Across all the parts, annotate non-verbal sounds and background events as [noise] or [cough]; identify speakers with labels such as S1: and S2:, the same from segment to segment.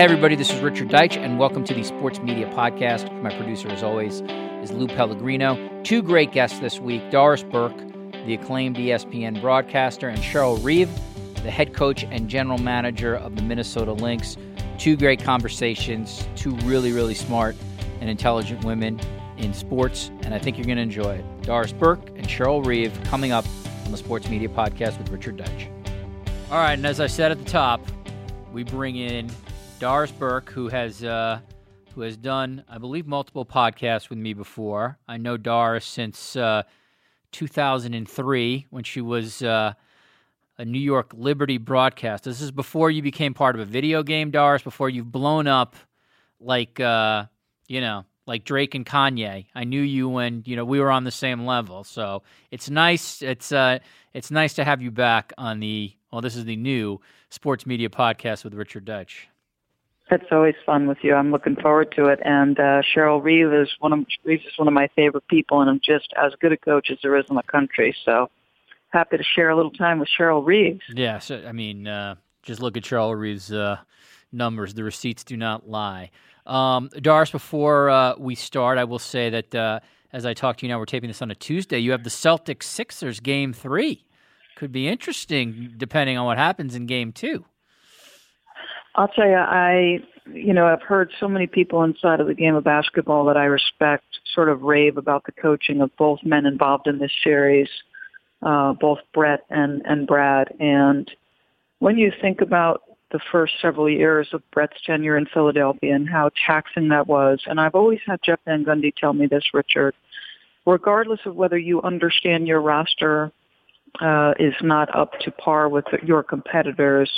S1: Hey, everybody, this is Richard Deitsch, and welcome to the Sports Media Podcast. My producer, as always, is Lou Pellegrino. Two great guests this week Doris Burke, the acclaimed ESPN broadcaster, and Cheryl Reeve, the head coach and general manager of the Minnesota Lynx. Two great conversations, two really, really smart and intelligent women in sports, and I think you're going to enjoy it. Doris Burke and Cheryl Reeve coming up on the Sports Media Podcast with Richard Deitsch. All right, and as I said at the top, we bring in Doris Burke, who has uh, who has done, I believe, multiple podcasts with me before. I know Doris since uh, 2003 when she was uh, a New York Liberty broadcast. This is before you became part of a video game, Doris. Before you've blown up like uh, you know like Drake and Kanye. I knew you when you know we were on the same level. So it's nice. It's uh, it's nice to have you back on the. Well, this is the new sports media podcast with Richard Deitsch.
S2: It's always fun with you. I'm looking forward to it. And uh, Cheryl Reeve is one of Reeve is one of my favorite people, and I'm just as good a coach as there is in the country. So happy to share a little time with Cheryl Reeves.
S1: Yeah, so, I mean, uh, just look at Cheryl Reeves' uh, numbers. The receipts do not lie. Um, Doris, before uh, we start, I will say that uh, as I talk to you now, we're taping this on a Tuesday. You have the Celtics Sixers game three. Could be interesting depending on what happens in game two.
S2: I'll tell you, I, you know, I've heard so many people inside of the game of basketball that I respect sort of rave about the coaching of both men involved in this series, uh, both Brett and, and Brad. And when you think about the first several years of Brett's tenure in Philadelphia and how taxing that was. And I've always had Jeff Van Gundy tell me this, Richard. Regardless of whether you understand your roster uh, is not up to par with your competitors,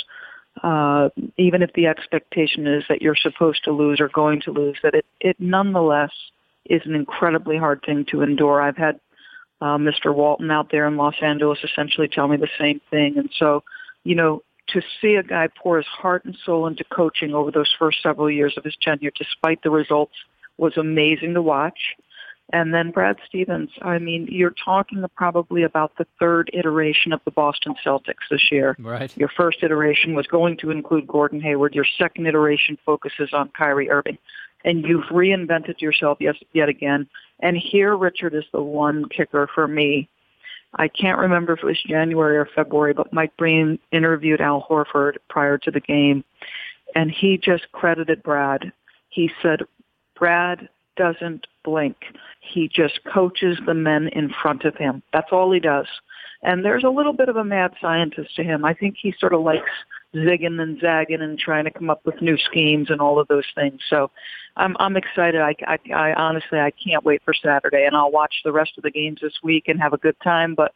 S2: uh, even if the expectation is that you're supposed to lose or going to lose, that it, it nonetheless is an incredibly hard thing to endure. I've had uh, Mr. Walton out there in Los Angeles essentially tell me the same thing. And so, you know, to see a guy pour his heart and soul into coaching over those first several years of his tenure, despite the results, was amazing to watch. And then Brad Stevens, I mean, you're talking probably about the third iteration of the Boston Celtics this year.
S1: Right.
S2: Your first iteration was going to include Gordon Hayward. Your second iteration focuses on Kyrie Irving. And you've reinvented yourself yet, yet again. And here, Richard, is the one kicker for me I can't remember if it was January or February, but Mike Breen interviewed Al Horford prior to the game, and he just credited Brad. He said, Brad doesn't blink. He just coaches the men in front of him. That's all he does. And there's a little bit of a mad scientist to him. I think he sort of likes zigging and zagging and trying to come up with new schemes and all of those things. So I'm I'm excited. I, I, I honestly I can't wait for Saturday, and I'll watch the rest of the games this week and have a good time. But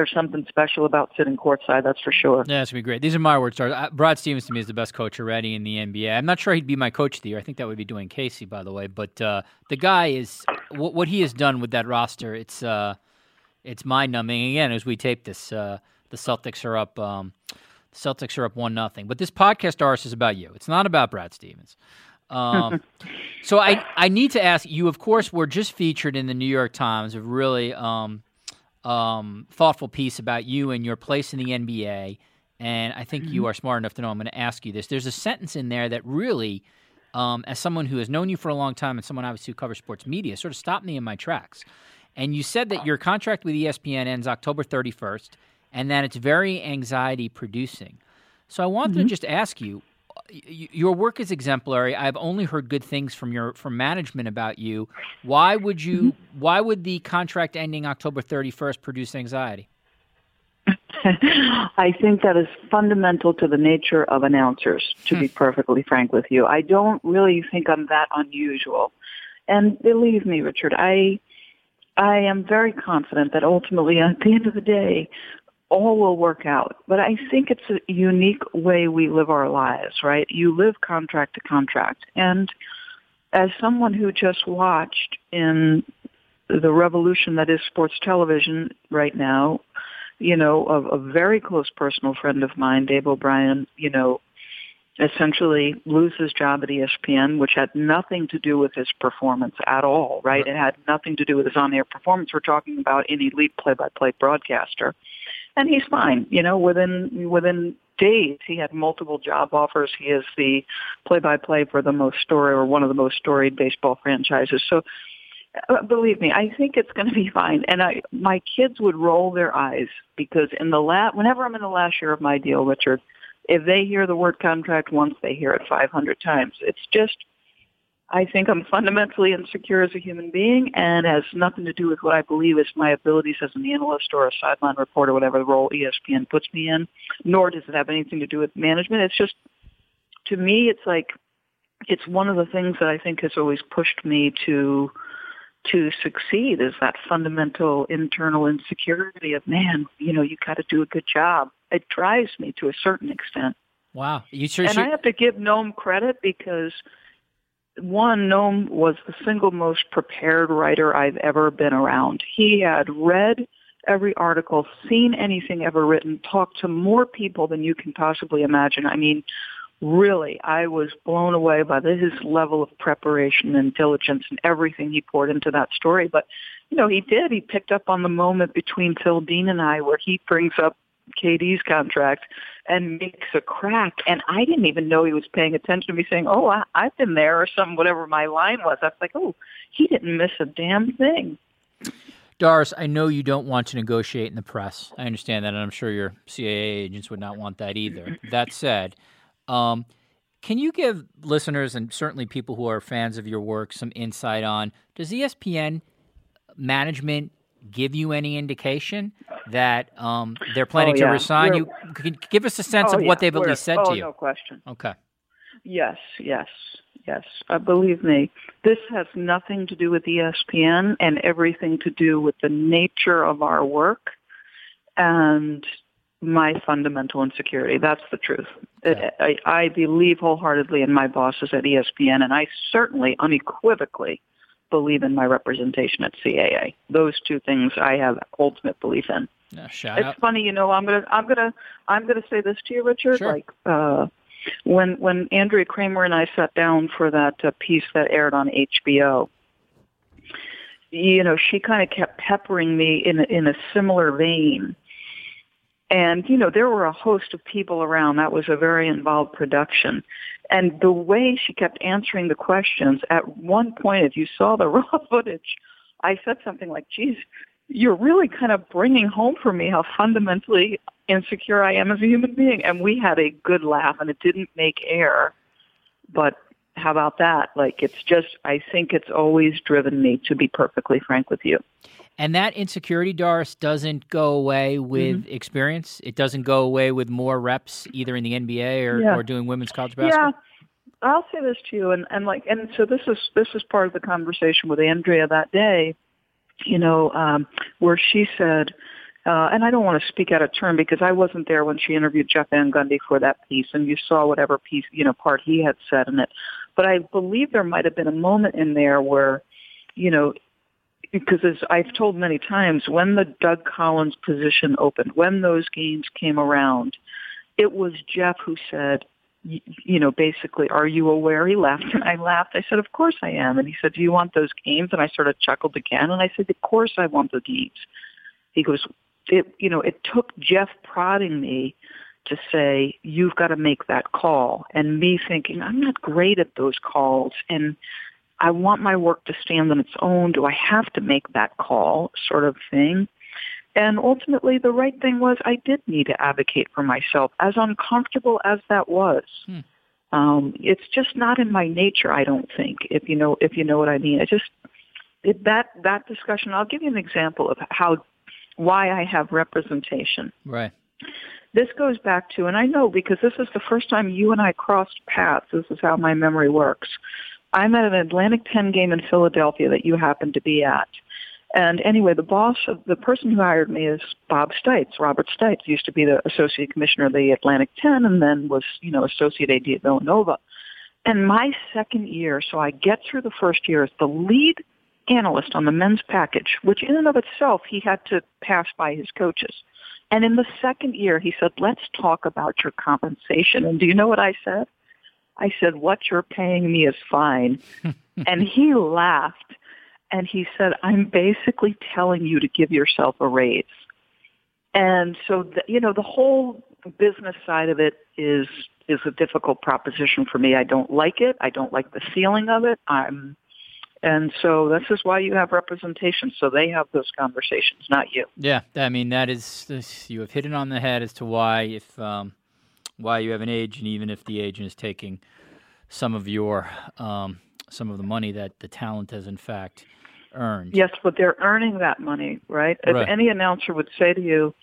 S2: there's something special about sitting courtside, that's for sure.
S1: Yeah, it's gonna be great. These are my words. Brad Stevens to me is the best coach already in the NBA. I'm not sure he'd be my coach of the year. I think that would be Dwane Casey, by the way. But uh, the guy is what, what, he has done with that roster. It's uh, it's mind numbing. Again, as we tape this, uh, the Celtics are up. Um, Celtics are up one nothing. But this podcast, Doris, is about you. It's not about Brad Stevens. Um, [laughs] so I I need to ask you. Of course, we're just featured in the New York Times. A really um, um, thoughtful piece about you and your place in the NBA. And I think mm-hmm. you are smart enough to know I'm going to ask you this. There's a sentence in there that really, um, as someone who has known you for a long time and someone obviously who covers sports media, sort of stopped me in my tracks. And you said that your contract with ESPN ends October 31st and that it's very anxiety producing. So I wanted mm-hmm. to just ask you your work is exemplary. I've only heard good things from your from management about you. Why would you mm-hmm. why would the contract ending October 31st produce anxiety? [laughs]
S2: I think that is fundamental to the nature of announcers, to be hmm. perfectly frank with you. I don't really think I'm that unusual. And believe me, Richard, I I am very confident that ultimately at the end of the day, all will work out. But I mm-hmm. think it's a unique way we live our lives, right? You live contract to contract. And as someone who just watched in the revolution that is sports television right now, you know, a, a very close personal friend of mine, Dave O'Brien, you know, essentially lose his job at ESPN, which had nothing to do with his performance at all, right? It had nothing to do with his on-air performance. We're talking about an elite play-by-play broadcaster and he's fine. You know, within within days he had multiple job offers. He is the play-by-play for the most story or one of the most storied baseball franchises. So uh, believe me, I think it's going to be [laughs] fine. And I, my kids would roll their eyes because in the last, whenever I'm in the last year of my deal, Richard, if they hear the word contract once, they hear it 500 times. It's just, I think I'm fundamentally insecure as a human being and has nothing to do with what I believe is my abilities as an analyst or a sideline reporter, whatever the role ESPN puts me in, nor does it have anything to do with management. It's just, to me, it's like, it's one of the things that I think has always pushed me to, to succeed is that fundamental internal insecurity of man, you know, you got to do a good job. It drives me to a certain extent.
S1: Wow, you sure?
S2: And
S1: should...
S2: I have to give Noam credit because one, Noam was the single most prepared writer I've ever been around. He had read every article, seen anything ever written, talked to more people than you can possibly imagine. I mean, really, I was blown away by his level of preparation and diligence and everything he poured into that story. But, you know, he did. He picked up on the moment between Phil Dean and I where he brings up KD's contract and makes a crack. And I didn't even know he was paying attention to me saying, oh, I, I've been there or something, whatever my line was. I was like, oh, he didn't miss a damn thing.
S1: Doris, I know you don't want to negotiate in the press. I understand that, and I'm sure your CAA agents would not want that either. that said, um, can you give listeners and certainly people who are fans of your work some insight on does ESPN management give you any indication that um, they're planning
S2: oh, yeah.
S1: to resign
S2: We're,
S1: you? Give us a sense
S2: oh,
S1: of
S2: yeah.
S1: what they've
S2: We're,
S1: at least said
S2: oh,
S1: to you.
S2: No question.
S1: Okay.
S2: Yes, yes, yes. Uh, believe me, this has nothing to do with ESPN and everything to do with the nature of our work and my fundamental insecurity. That's the truth.
S1: Okay.
S2: I, I believe wholeheartedly in my bosses at ESPN, and I certainly unequivocally believe in my representation at CAA. Those two things I have ultimate belief in.
S1: Yeah, shout
S2: it's
S1: out.
S2: funny, you know. I'm gonna, I'm gonna, I'm gonna say this to you, Richard.
S1: Sure.
S2: Like uh, when when Andrea Kremer and I sat down for that uh, piece that aired on HBO. You know, she kind of kept peppering me in in a similar vein. And, you know, there were a host of people around. That was a very involved production. And the way she kept answering the questions, at one point, if you saw the [laughs] raw footage, I said something like, geez, you're really kind of bringing home for me how fundamentally insecure I am as a human being. And we had a good laugh, and it didn't make air. But how about that? Like, it's just, I think it's always driven me, to be perfectly frank with you.
S1: And that insecurity, Doris, doesn't go away with
S2: Mm-hmm.
S1: experience. It doesn't go away with more reps, either in the NBA or,
S2: Yeah.
S1: or doing women's college basketball.
S2: Yeah, I'll say this to you, and and like, and so this is this is part of the conversation with Andrea that day, you know, um, where she said, uh, and I don't want to speak out of turn because I wasn't there when she interviewed Jeff Van Gundy for that piece, and you saw whatever piece, you know, part he had said in it, but I believe there might have been a moment in there where, you know. Because as I've told many times, when the Doug Collins position opened, when those games came around, it was Jeff who said, you, know, basically, are you aware? He laughed and I laughed. I said, of course I am. And he said, do you want those games? And I sort of chuckled again and I said, of course I want the games. He goes, it, you know, it took Jeff prodding me to say, you've got to make that call. And me thinking, I'm not great at those calls. And I want my work to stand on its own. Do I have to make that call sort of thing? And ultimately, the right thing was I did need to advocate for myself, as uncomfortable as that was.
S1: Hmm.
S2: Um, it's just not in my nature, I don't think. If you know, if you know what I mean, I just it, that that discussion. I'll give you an example of how why I have representation.
S1: Right.
S2: This goes back to, and I know because this is the first time you and I crossed paths. This is how my memory works. I'm at an Atlantic 10 game in Philadelphia that you happened to be at. And anyway, the boss of the person who hired me is Bob Stites. Robert Stites used to be the associate commissioner of the Atlantic 10 and then was, you know, associate AD at Villanova. And my second year, so I get through the first year as the lead analyst on the men's package, which in and of itself he had to pass by his coaches. And in the second year, he said, let's talk about your compensation. And do you know what I said? I said, what you're paying me is fine. [laughs] and he laughed and he said, I'm basically telling you to give yourself a raise. And so, the, you know, the whole business side of it is is a difficult proposition for me. I don't like it. I don't like the feeling of it. I'm and so this is why you have representation. So they have those conversations, not you.
S1: Yeah, I mean that is you have hit it on the head as to why if um, why you have an agent, even if the agent is taking some of your um, some of the money that the talent has in fact earned.
S2: Yes, but they're earning that money, right?
S1: right.
S2: If any announcer would say to you,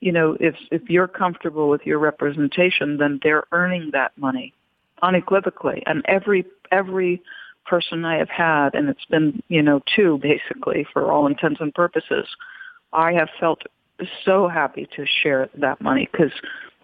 S2: you know, if if you're comfortable with your representation, then they're earning that money unequivocally. And every every person I have had, and it's been, you know, two basically for all intents and purposes, I have felt so happy to share that money because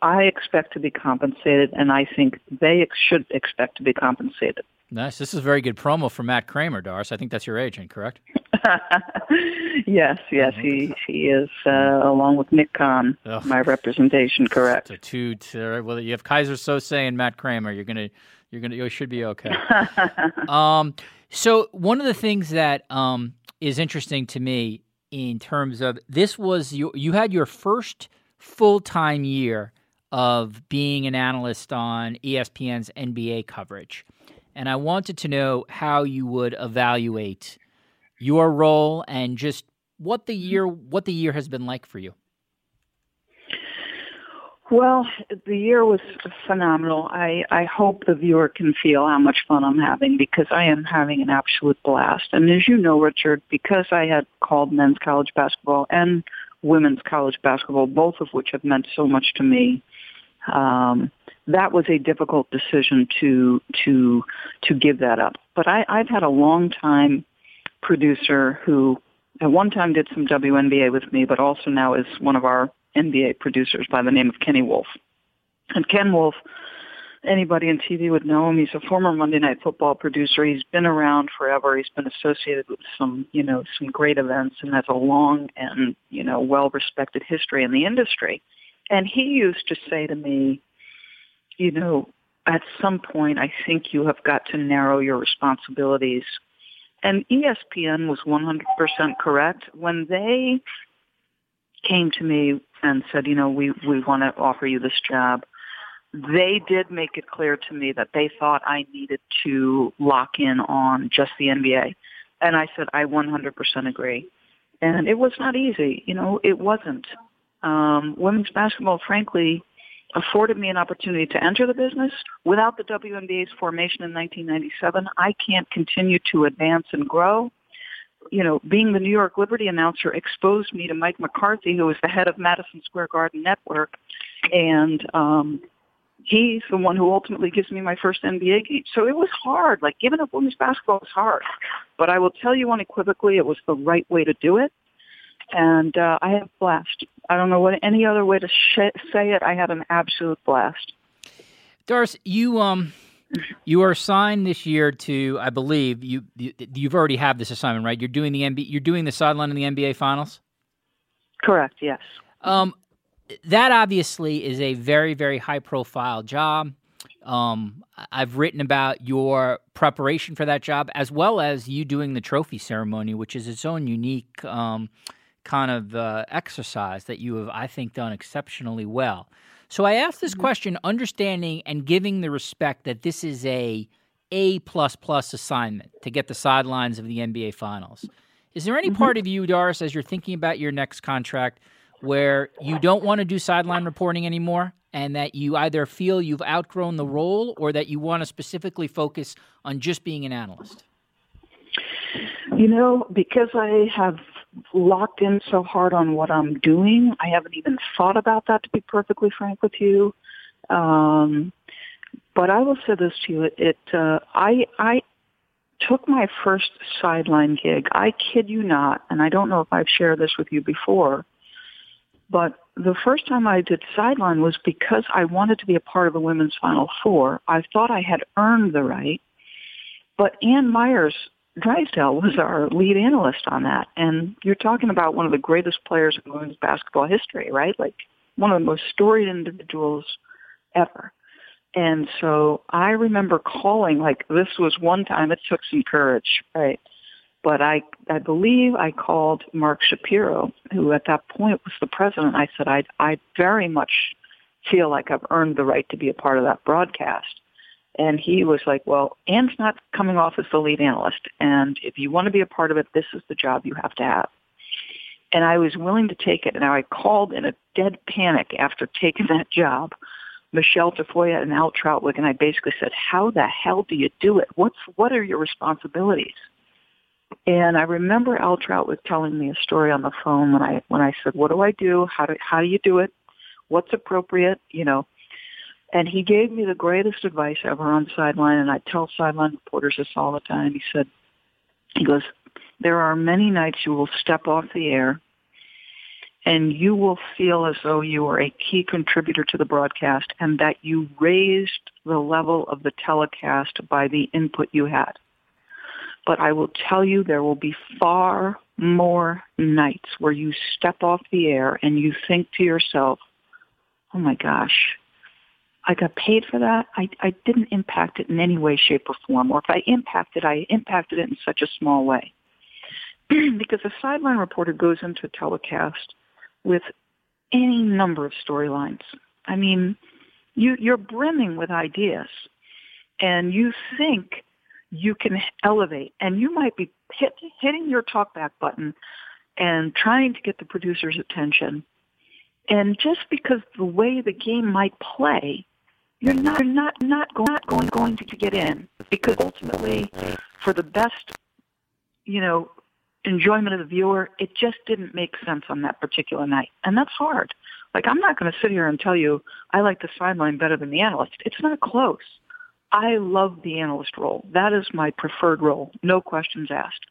S2: I expect to be compensated, and I think they ex- should expect to be compensated.
S1: Nice. This is a very good promo for Matt Kramer, Doris. I think that's your agent, correct? [laughs]
S2: yes, yes, he he is uh, along with Nick Ugh. my representation, correct.
S1: The two, uh, well, you have Kaiser Söze and Matt Kramer. You're gonna you're gonna you should be okay. [laughs] um, so one of the things that um, is interesting to me in terms of this was you you had your first full time year of being an analyst on ESPN's NBA coverage, and I wanted to know how you would evaluate your role and just what the year what the year has been like for you.
S2: Well, the year was phenomenal. I, I hope the viewer can feel how much fun I'm having because I am having an absolute blast. And as you know, Richard, because I had called men's college basketball and women's college basketball, both of which have meant so much to me, um, that was a difficult decision to to to give that up. But I, I've had a long time producer who at one time did some WNBA with me, but also now is one of our NBA producers by the name of Kenny Wolf. And Ken Wolf, anybody in TV would know him. He's a former Monday Night Football producer. He's been around forever. He's been associated with some, you know, some great events and has a long and, you know, well-respected history in the industry. And he used to say to me, you know, at some point, I think you have got to narrow your responsibilities. And ESPN was 100% correct. When they came to me and said, you know, we, we want to offer you this job, they did make it clear to me that they thought I needed to lock in on just the NBA. And I said, I 100% agree. And it was not easy. You know, it wasn't. Um, women's basketball, frankly, afforded me an opportunity to enter the business. Without the WNBA's formation in 1997, I can't continue to advance and grow you know, being the New York Liberty announcer exposed me to Mike McCarthy, who was the head of Madison Square Garden Network, and um, he's the one who ultimately gives me my first NBA game. So it was hard. Like giving up women's basketball was hard, but I will tell you unequivocally, it was the right way to do it, and uh, I had a blast. I don't know what any other way to sh- say it. I had an absolute blast.
S1: Doris, you um you are assigned this year to, I believe you, you you've already have this assignment, right? You're doing the NBA, you're doing the sideline in the NBA Finals.
S2: Correct. Yes.
S1: Um, that obviously is a very very high profile job. Um, I've written about your preparation for that job as well as you doing the trophy ceremony, which is its own unique um, kind of uh, exercise that you have, I think, done exceptionally well. So I asked this mm-hmm. question, understanding and giving the respect that this is a A plus plus assignment to get the sidelines of the NBA Finals. Is there any mm-hmm. part of you, Doris, as you're thinking about your next contract, where you don't want to do sideline reporting anymore, and that you either feel you've outgrown the role, or that you want to specifically focus on just being an analyst?
S2: You know, because I have locked in so hard on what I'm doing. I haven't even thought about that, to be perfectly frank with you. Um, but I will say this to you: it, it uh, I I took my first sideline gig. I kid you not, and I don't know if I've shared this with you before, but the first time I did sideline was because I wanted to be a part of the women's Final Four. I thought I had earned the right, but Ann Meyers Drysdale was our lead analyst on that. And you're talking about one of the greatest players in women's basketball history, right? Like one of the most storied individuals ever. And so I remember calling, like this was one time, it took some courage, right? But I, I believe I called Mark Shapiro, who at that point was the president. I said, I'd, I'd very much feel like I've earned the right to be a part of that broadcast. And he was like, well, Ann's not coming off as the lead analyst. And if you want to be a part of it, this is the job you have to have. And I was willing to take it. And I called in a dead panic after taking that job, Michelle Tafoya and Al Trautwig. And I basically said, how the hell do you do it? What's, what are your responsibilities? And I remember Al Trautwig telling me a story on the phone when I, when I said, what do I do? How do, how do you do it? What's appropriate? You know, and he gave me the greatest advice ever on the sideline, and I tell sideline reporters this all the time. He said, he goes, there are many nights you will step off the air and you will feel as though you are a key contributor to the broadcast and that you raised the level of the telecast by the input you had. But I will tell you there will be far more nights where you step off the air and you think to yourself, oh my gosh, I got paid for that. I, I didn't impact it in any way, shape, or form. Or if I impacted, I impacted it in such a small way. [clears throat] because a sideline reporter goes into a telecast with any number of storylines. I mean, you, you're brimming with ideas, and you think you can elevate, and you might be hit, hitting your talkback button and trying to get the producer's attention. And just because the way the game might play, you're not you're not not going not going going to get in because ultimately, for the best, you know, enjoyment of the viewer, it just didn't make sense on that particular night, and that's hard. Like I'm not going to sit here and tell you I like the sideline better than the analyst. It's not close. I love the analyst role. That is my preferred role, no questions asked.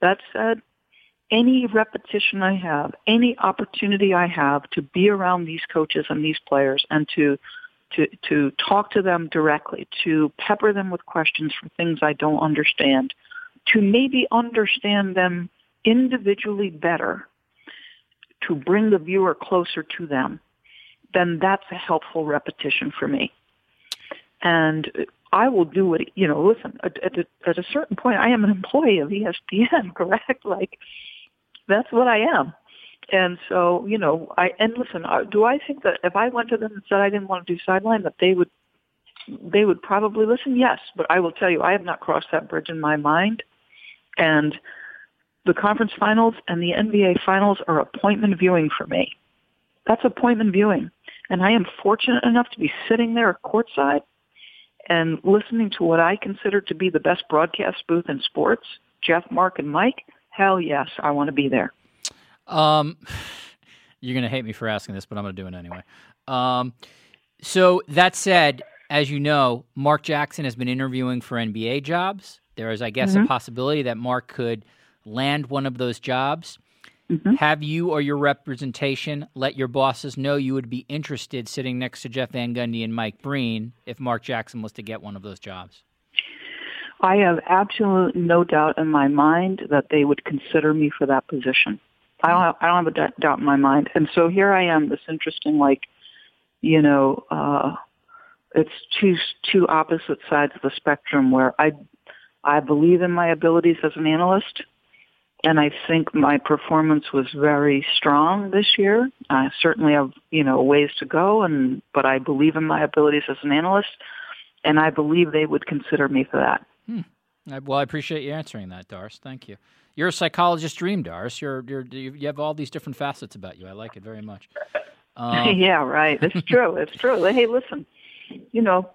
S2: That said, any repetition I have, any opportunity I have to be around these coaches and these players and to to, to talk to them directly, to pepper them with questions for things I don't understand, to maybe understand them individually better, to bring the viewer closer to them, then that's a helpful repetition for me. And I will do it, you know, listen, at, at, a, at a certain point, I am an employee of ESPN, [laughs] correct? Like, that's what I am. And so, you know, I and listen, uh, do I think that if I went to them and said I didn't want to do sideline, that they would they would probably listen? Yes, but I will tell you, I have not crossed that bridge in my mind. And the conference finals and the NBA finals are appointment viewing for me. That's appointment viewing. And I am fortunate enough to be sitting there courtside and listening to what I consider to be the best broadcast booth in sports, Jeff, Mark, and Mike. Hell yes, I want to be there.
S1: Um, [sighs] you're going to hate me for asking this, but I'm going to do it anyway. Um, so that said, as you know, Mark Jackson has been interviewing for NBA jobs. There is, I guess, mm-hmm. a possibility that Mark could land one of those jobs. Mm-hmm. Have you or your representation let your bosses know you would be interested sitting next to Jeff Van Gundy and Mike Breen if Mark Jackson was to get one of those jobs?
S2: I have absolutely no doubt in my mind that they would consider me for that position. I don't have, I don't have a doubt in my mind. And so here I am, this interesting, like, you know, uh, it's two two opposite sides of the spectrum where I I believe in my abilities as an analyst, and I think my performance was very strong this year. I certainly have you know ways to go, and but I believe in my abilities as an analyst, and I believe they would consider me for that.
S1: Hmm. Well, I appreciate you answering that, Doris. Thank you. You're a psychologist dream, Doris. You're, you're you have all these different facets about you. I like it very much. [laughs]
S2: Um, yeah, right. It's true. It's true. Hey, listen, you know,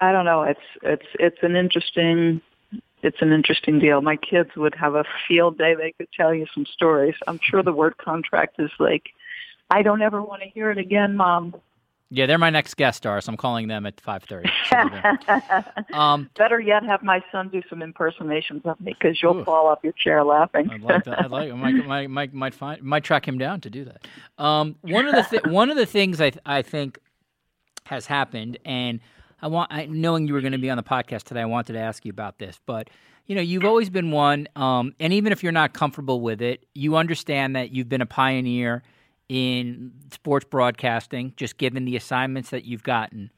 S2: I don't know. It's it's it's an interesting it's an interesting deal. My kids would have a field day. They could tell you some stories. I'm sure the word contract is like, I don't ever want to hear it again, Mom.
S1: Yeah, they're my next guest stars. I'm calling them at
S2: 5:30. [laughs] um, Better yet, have my son do some impersonations of me because you'll ooh. fall off your chair laughing.
S1: I'd like that. I'd like. I might, might, might, might find might track him down to do that. Um, one of the th- one of the things I th- I think has happened, and I want I, knowing you were going to be on the podcast today, I wanted to ask you about this, but you know, you've always been one, um, and even if you're not comfortable with it, you understand that you've been a pioneer in sports broadcasting, just given the assignments that you've gotten.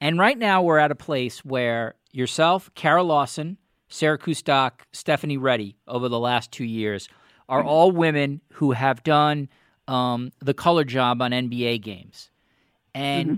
S1: And right now, we're at a place where yourself, Kara Lawson, Sarah Kustok, Stephanie Ready, over the last two years, are all women who have done um, the color job on NBA games. And
S2: Mm-hmm.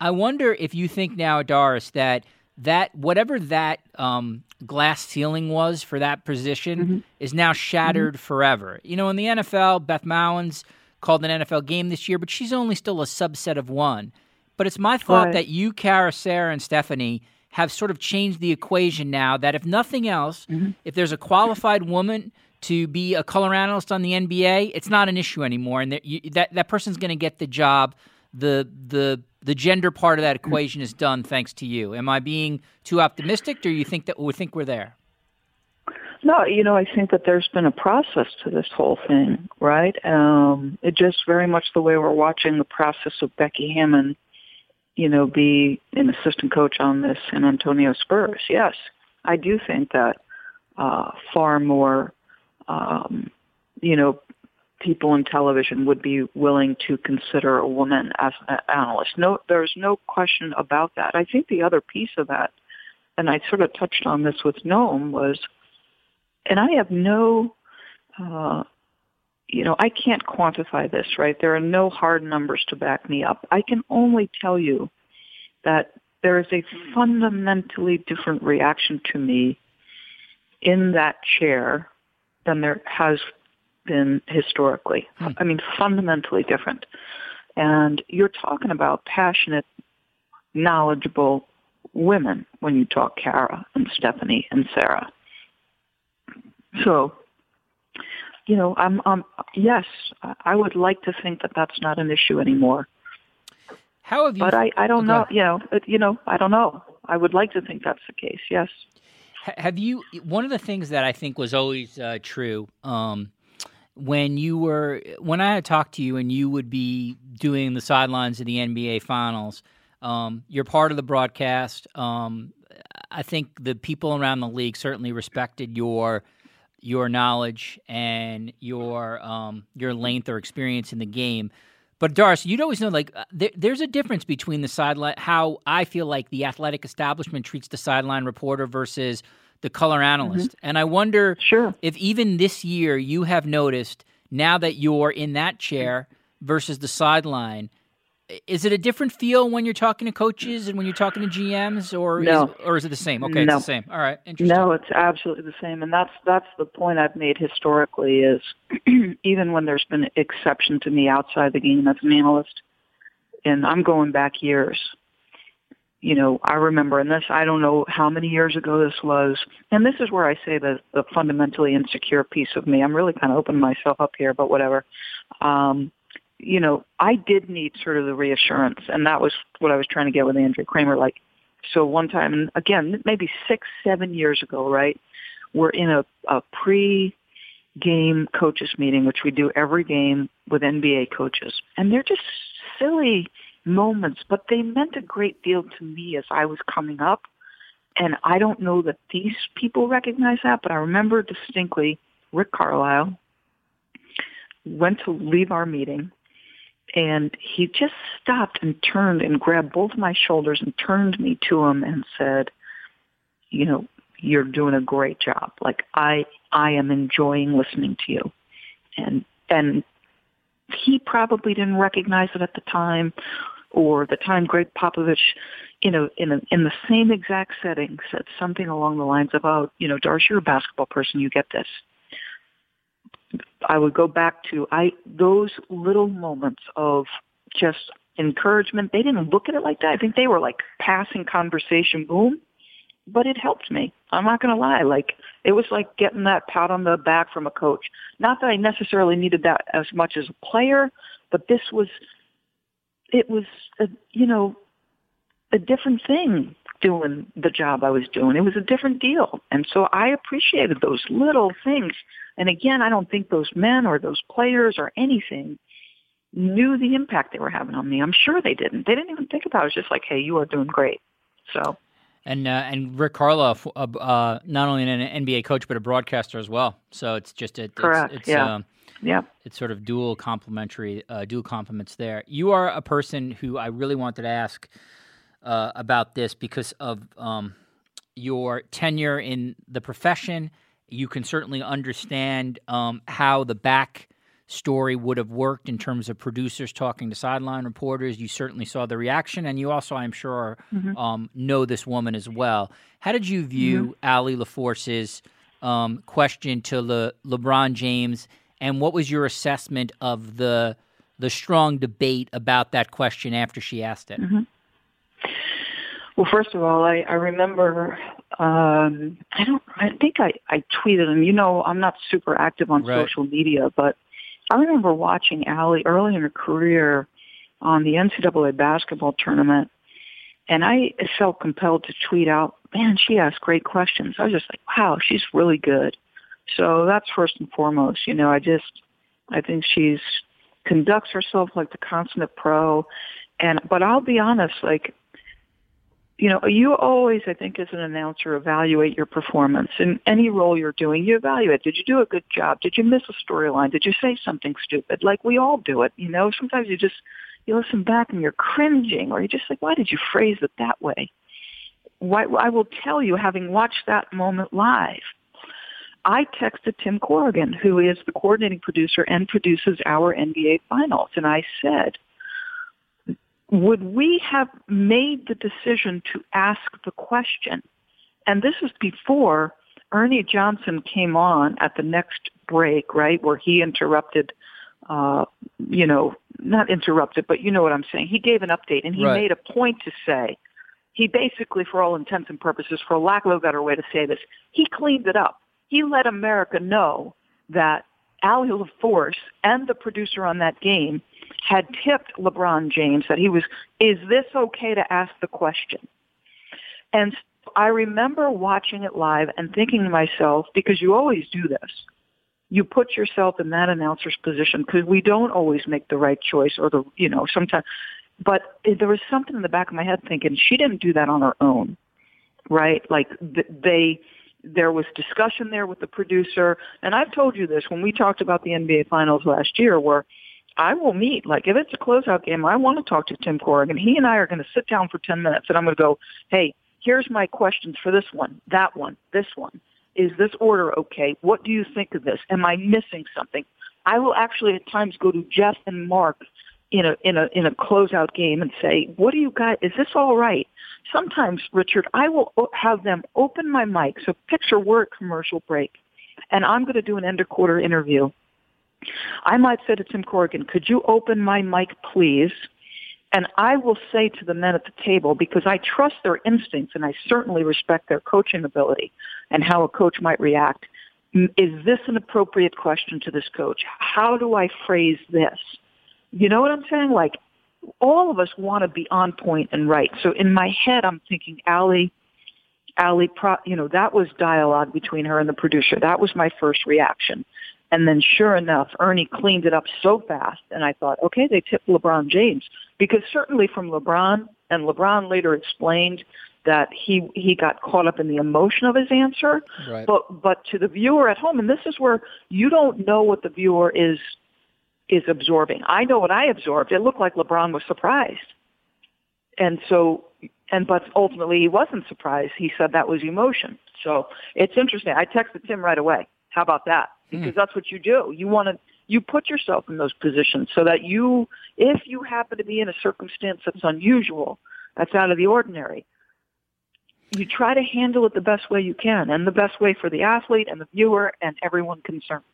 S1: I wonder if you think now, Doris, that that whatever that um, glass ceiling was for that position
S2: Mm-hmm.
S1: is now shattered forever. You know, in the NFL, Beth Mowins called an NFL game this year, but she's only still a subset of one. But it's my thought
S2: Right.
S1: that you, Kara, Sarah, and Stephanie have sort of changed the equation now. That if nothing else,
S2: Mm-hmm.
S1: if there's a qualified woman to be a color analyst on the NBA, it's not an issue anymore, and that you, that, that person's going to get the job. The the the gender part of that equation is done thanks to you. Am I being too optimistic, or do you think that we think we're there?
S2: No, you know, I think that there's been a process to this whole thing, right? Um, it just very much the way we're watching the process of Becky Hammon, you know, be an assistant coach on this San Antonio Spurs. Yes, I do think that uh, far more, um, you know, people in television would be willing to consider a woman as an analyst. No, there's no question about that. I think the other piece of that, and I sort of touched on this with Noam, was and I have no, uh, you know, I can't quantify this, right? There are no hard numbers to back me up. I can only tell you that there is a fundamentally different reaction to me in that chair than there has been historically. I mean, fundamentally different. And you're talking about passionate, knowledgeable women when you talk Kara and Stephanie and Sarah. So, you know, I'm, um, yes, I- would like to think that that's not an issue anymore.
S1: How have you?
S2: But I, I don't know, you know, you know, I don't know. I would like to think that's the case. Yes.
S1: Have you? One of the things that I think was always uh, true um, when you were when I had talked to you and you would be doing the sidelines of the NBA Finals. Um, you're part of the broadcast. Um, I think the people around the league certainly respected your your knowledge and your um, your length or experience in the game. But Doris, you'd always know like uh, there, there's a difference between the sideline how I feel like the athletic establishment treats the sideline reporter versus the color analyst. And I wonder
S2: Sure.
S1: if even this year you have noticed now that you're in that chair versus the sideline, is it a different feel when you're talking to coaches and when you're talking to GMs, or
S2: No.
S1: is, or is it the same? Okay,
S2: No.
S1: it's the same. All right, interesting.
S2: No, it's absolutely the same, and that's that's the point I've made historically. Is [clears throat] even when there's been exception to me outside the game as an analyst, and I'm going back years. You know, I remember, and this I don't know how many years ago this was, and this is where I say the the fundamentally insecure piece of me. I'm really kind of opening myself up here, but whatever. Um, you know, I did need sort of the reassurance, and that was what I was trying to get with Andrea Kremer. Like, so one time, and again, maybe six, seven years ago, right? We're in a, a pre-game coaches meeting, which we do every game with NBA coaches, and they're just silly moments, but they meant a great deal to me as I was coming up. And I don't know that these people recognize that, but I remember distinctly Rick Carlisle went to leave our meeting and he just stopped and turned and grabbed both of my shoulders and turned me to him and said, you know, you're doing a great job. Like I, I am enjoying listening to you. And, and he probably didn't recognize it at the time or the time Gregg Popovich, you know, in a, in the same exact setting said something along the lines of, oh, you know, Darcy, you're a basketball person, you get this. I would go back to I those little moments of just encouragement. They didn't look at it like that. I think they were like passing conversation, boom. But it helped me. I'm not going to lie. Like it was like getting that pat on the back from a coach. Not that I necessarily needed that as much as a player, but this was it was a, you know a different thing doing the job I was doing. It was a different deal. And so I appreciated those little things. And again, I don't think those men or those players or anything knew the impact they were having on me. I'm sure they didn't. They didn't even think about it. It was just like, hey, you are doing great. So
S1: And uh, and Rick Carlisle, uh, uh, not only an NBA coach but a broadcaster as well. So it's just it,
S2: Correct,
S1: It's, it's,
S2: yeah.
S1: um,
S2: yeah.
S1: it's sort of dual complementary, uh, dual compliments there. You are a person who I really wanted to ask uh, about this because of um, your tenure in the profession. You can certainly understand um, how the back story would have worked in terms of producers talking to sideline reporters. You certainly saw the reaction, and you also, I'm sure, mm-hmm. um, know this woman as well. How did you view mm-hmm. Allie LaForce's um, question to Le- LeBron James, and what was your assessment of the the strong debate about that question after she asked it?
S2: Mm-hmm. Well, first of all, I, I remember um, I don't I think I, I tweeted him. You know, I'm not super active on right. social media, but I remember watching Allie early in her career on the NCAA basketball tournament, and I felt compelled to tweet out, "Man, she asked great questions." I was just like, "Wow, she's really good." So that's first and foremost. You know, I just I think she's conducts herself like the consummate pro, and but I'll be honest, like you know, you always, I think, as an announcer, evaluate your performance in any role you're doing. You evaluate. Did you do a good job? Did you miss a storyline? Did you say something stupid? Like we all do it, you know. Sometimes you just you listen back and you're cringing, or you're just like, why did you phrase it that way? Why, I will tell you, having watched that moment live, I texted Tim Corrigan, who is the coordinating producer and produces our NBA finals, and I said would we have made the decision to ask the question? And this is before Ernie Johnson came on at the next break, right, where he interrupted, uh, you know, not interrupted, but you know what I'm saying. He gave an update and he right. made a point to say, he basically, for all intents and purposes, for lack of a better way to say this, he cleaned it up. He let America know that Allie LaForce and the producer on that game had tipped LeBron James that he was, is this okay to ask the question? And I remember watching it live and thinking to myself, because you always do this, you put yourself in that announcer's position because we don't always make the right choice or the, you know, sometimes, but there was something in the back of my head thinking she didn't do that on her own, right? Like they, there was discussion there with the producer. And I've told you this when we talked about the NBA finals last year where I will meet. Like if it's a closeout game, I want to talk to Tim Corrigan. He and I are going to sit down for 10 minutes and I'm going to go, hey, here's my questions for this one, that one, this one. Is this order okay? What do you think of this? Am I missing something? I will actually at times go to Jeff and Mark in a in a in a closeout game and say, "What do you guys? Is this all right?" Sometimes, Richard, I will have them open my mic. So picture we're at commercial break, and I'm going to do an end of quarter interview I might say to Tim Corrigan, could you open my mic, please? And I will say to the men at the table, because I trust their instincts and I certainly respect their coaching ability and how a coach might react, is this an appropriate question to this coach? How do I phrase this? You know what I'm saying? Like, all of us want to be on point and right. So in my head, I'm thinking, Allie, Allie, pro- you know, that was dialogue between her and the producer. That was my first reaction. And then sure enough, Ernie cleaned it up so fast. And I thought, okay, they tipped LeBron James. Because certainly from LeBron, and LeBron later explained that he he got caught up in the emotion of his answer. Right. But but to the viewer at home, and this is where you don't know what the viewer is is absorbing. I know what I absorbed. It looked like LeBron was surprised. And so and but ultimately he wasn't surprised. He said that was emotion. So it's interesting. I texted Tim right away. How about that? Hmm. Because mm. that's what you do. You want to you put yourself in those positions so that you, if you happen to be in a circumstance that's unusual, that's out of the ordinary, you try to handle it the best way you can and the best way for the athlete and the viewer and everyone concerned.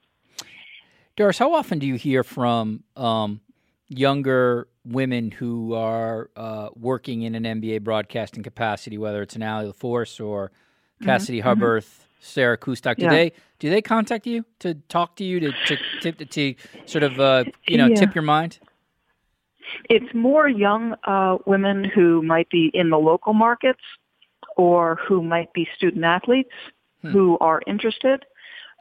S1: Doris, how often do you hear from um, younger women who are uh, working in an NBA broadcasting capacity, whether it's an Allie LaForce or Cassidy mm-hmm. Sarah Kustok? Do yeah. they do they contact you to talk to you to to, to, to sort of uh, you know yeah. tip your mind?
S2: It's more young uh, women who might be in the local markets or who might be student athletes hmm. who are interested.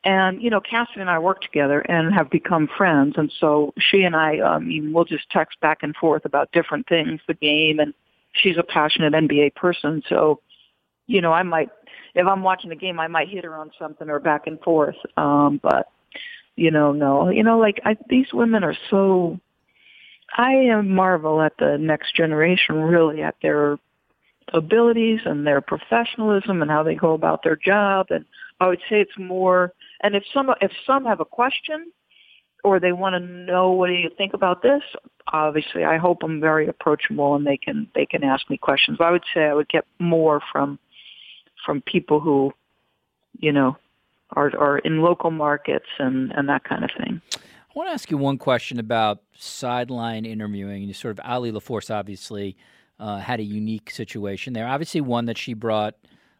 S2: And you know, Cassidy and I work together and have become friends, and so she and I, um, we'll just text back and forth about different things, the game, and she's a passionate NBA person, so you know, I might if I'm watching the game, I might hit her on something or back and forth. Um, but you know, no, you know, like I, these women are so. I am marvel at the next generation, really, at their abilities and their professionalism and how they go about their job. And I would say it's more. And if some if some have a question, or they want to know what do you think about this, obviously I hope I'm very approachable and they can they can ask me questions. But I would say I would get more from from people who, you know, are are in local markets and and that kind of thing.
S1: I want to ask you one question about sideline interviewing. You sort of Allie LaForce obviously uh, had a unique situation there. Obviously, one that she brought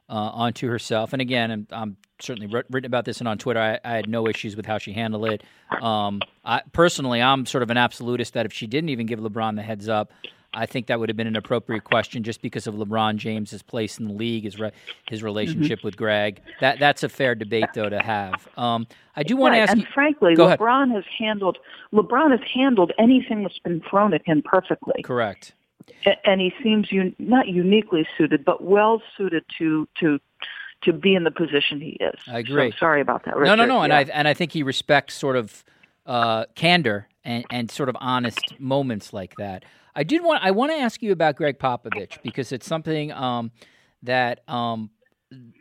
S1: uh, onto herself. And again, I'm, I'm certainly written about this and on Twitter. I, I, had no issues with how she handled it. Um, I, personally, I'm sort of an absolutist that if she didn't even give LeBron the heads up, I think that would have been an appropriate question just because of LeBron James's place in the league, his re- his relationship mm-hmm. with Gregg. That that's a fair debate though to have. Um, I do want
S2: right.
S1: to ask
S2: and
S1: you.
S2: frankly, LeBron ahead. has handled LeBron has handled anything that's been thrown at him perfectly.
S1: Correct.
S2: And he seems un- not uniquely suited, but well suited to to to be in the position he is.
S1: I agree.
S2: So sorry about that. Richard.
S1: No, no, no.
S2: Yeah.
S1: And I and I think he respects sort of uh, candor and, and sort of honest moments like that. I did want I want to ask you about Gregg Popovich because it's something um, that um,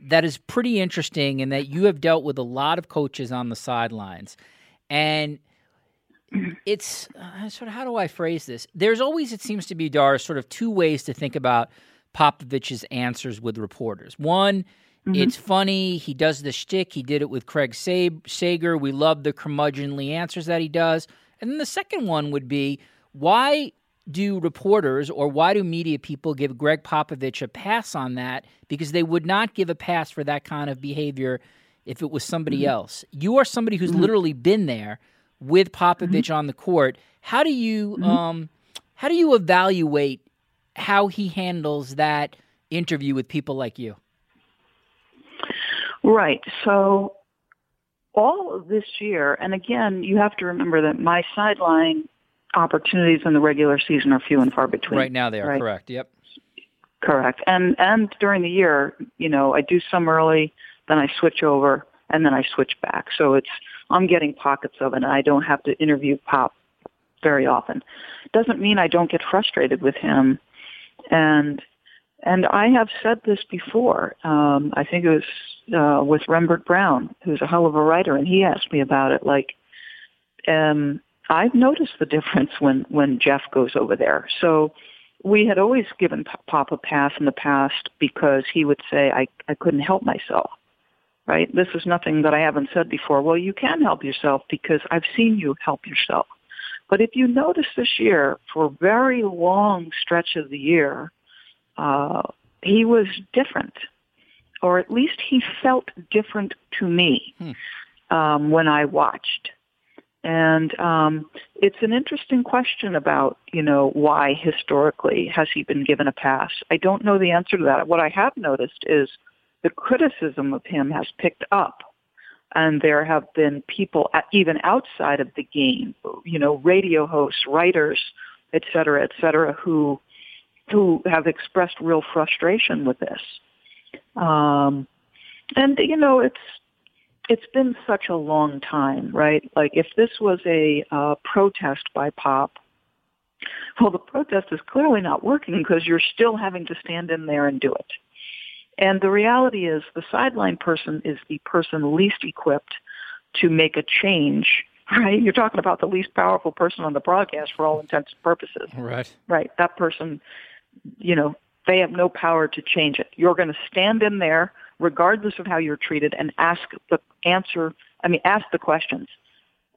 S1: that is pretty interesting and that you have dealt with a lot of coaches on the sidelines and it's uh, sort of how do I phrase this? There's always it seems to be Dar sort of two ways to think about Popovich's answers with reporters. One Mm-hmm. It's funny. He does the shtick. He did it with Craig Sager. We love the curmudgeonly answers that he does. And then the second one would be why do reporters or why do media people give Gregg Popovich a pass on that? Because they would not give a pass for that kind of behavior if it was somebody mm-hmm. else. You are somebody who's mm-hmm. literally been there with Popovich mm-hmm. on the court. How do you mm-hmm. um, how do you evaluate how he handles that interview with people like you?
S2: Right. So all of this year, and again, you have to remember that my sideline opportunities in the regular season are few and far between.
S1: Right now, they are
S2: right?
S1: correct. Yep.
S2: Correct. And and during the year, you know, I do some early, then I switch over, and then I switch back. So it's I'm getting pockets of it. and I don't have to interview Pop very often. Doesn't mean I don't get frustrated with him, and and I have said this before. Um, I think it was uh, with Rembert Browne, who's a hell of a writer, and he asked me about it. Like, um, I've noticed the difference when when Jeff goes over there. So we had always given Pop a pass in the past because he would say I I couldn't help myself. Right? This is nothing that I haven't said before. Well, you can help yourself because I've seen you help yourself. But if you notice this year, for a very long stretch of the year, uh, he was different, or at least he felt different to me hmm. um, when I watched. And um, it's an interesting question about, you know, why historically has he been given a pass? I don't know the answer to that. What I have noticed is the criticism of him has picked up. And there have been people, even outside of the game, you know, radio hosts, writers, et cetera, et cetera, who who have expressed real frustration with this. Um, and you know, it's it's been such a long time, right? Like if this was a uh, protest by Pop, well, the protest is clearly not working because you're still having to stand in there and do it. And the reality is the sideline person is the person least equipped to make a change [laughs] right? You're talking about the least powerful person on the broadcast for all intents and purposes.
S1: Right.
S2: Right. That person you know, they have no power to change it. You're going to stand in there, regardless of how you're treated, and ask the answer. I mean, ask the questions.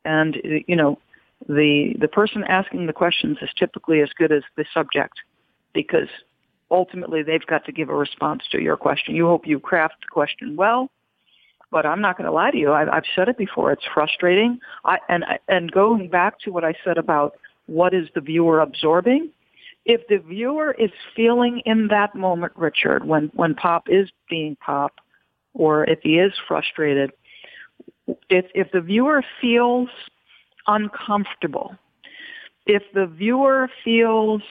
S2: And you know, the the person asking the questions is typically as good as the subject, because ultimately they've got to give a response to your question. You hope you craft the question well, but I'm not going to lie to you. I've, I've said it before. It's frustrating. I, and and going back to what I said about what is the viewer absorbing, if the viewer is feeling in that moment, Richard, when, when Pop is being Pop, or if he is frustrated, if, if the viewer feels uncomfortable, if the viewer feels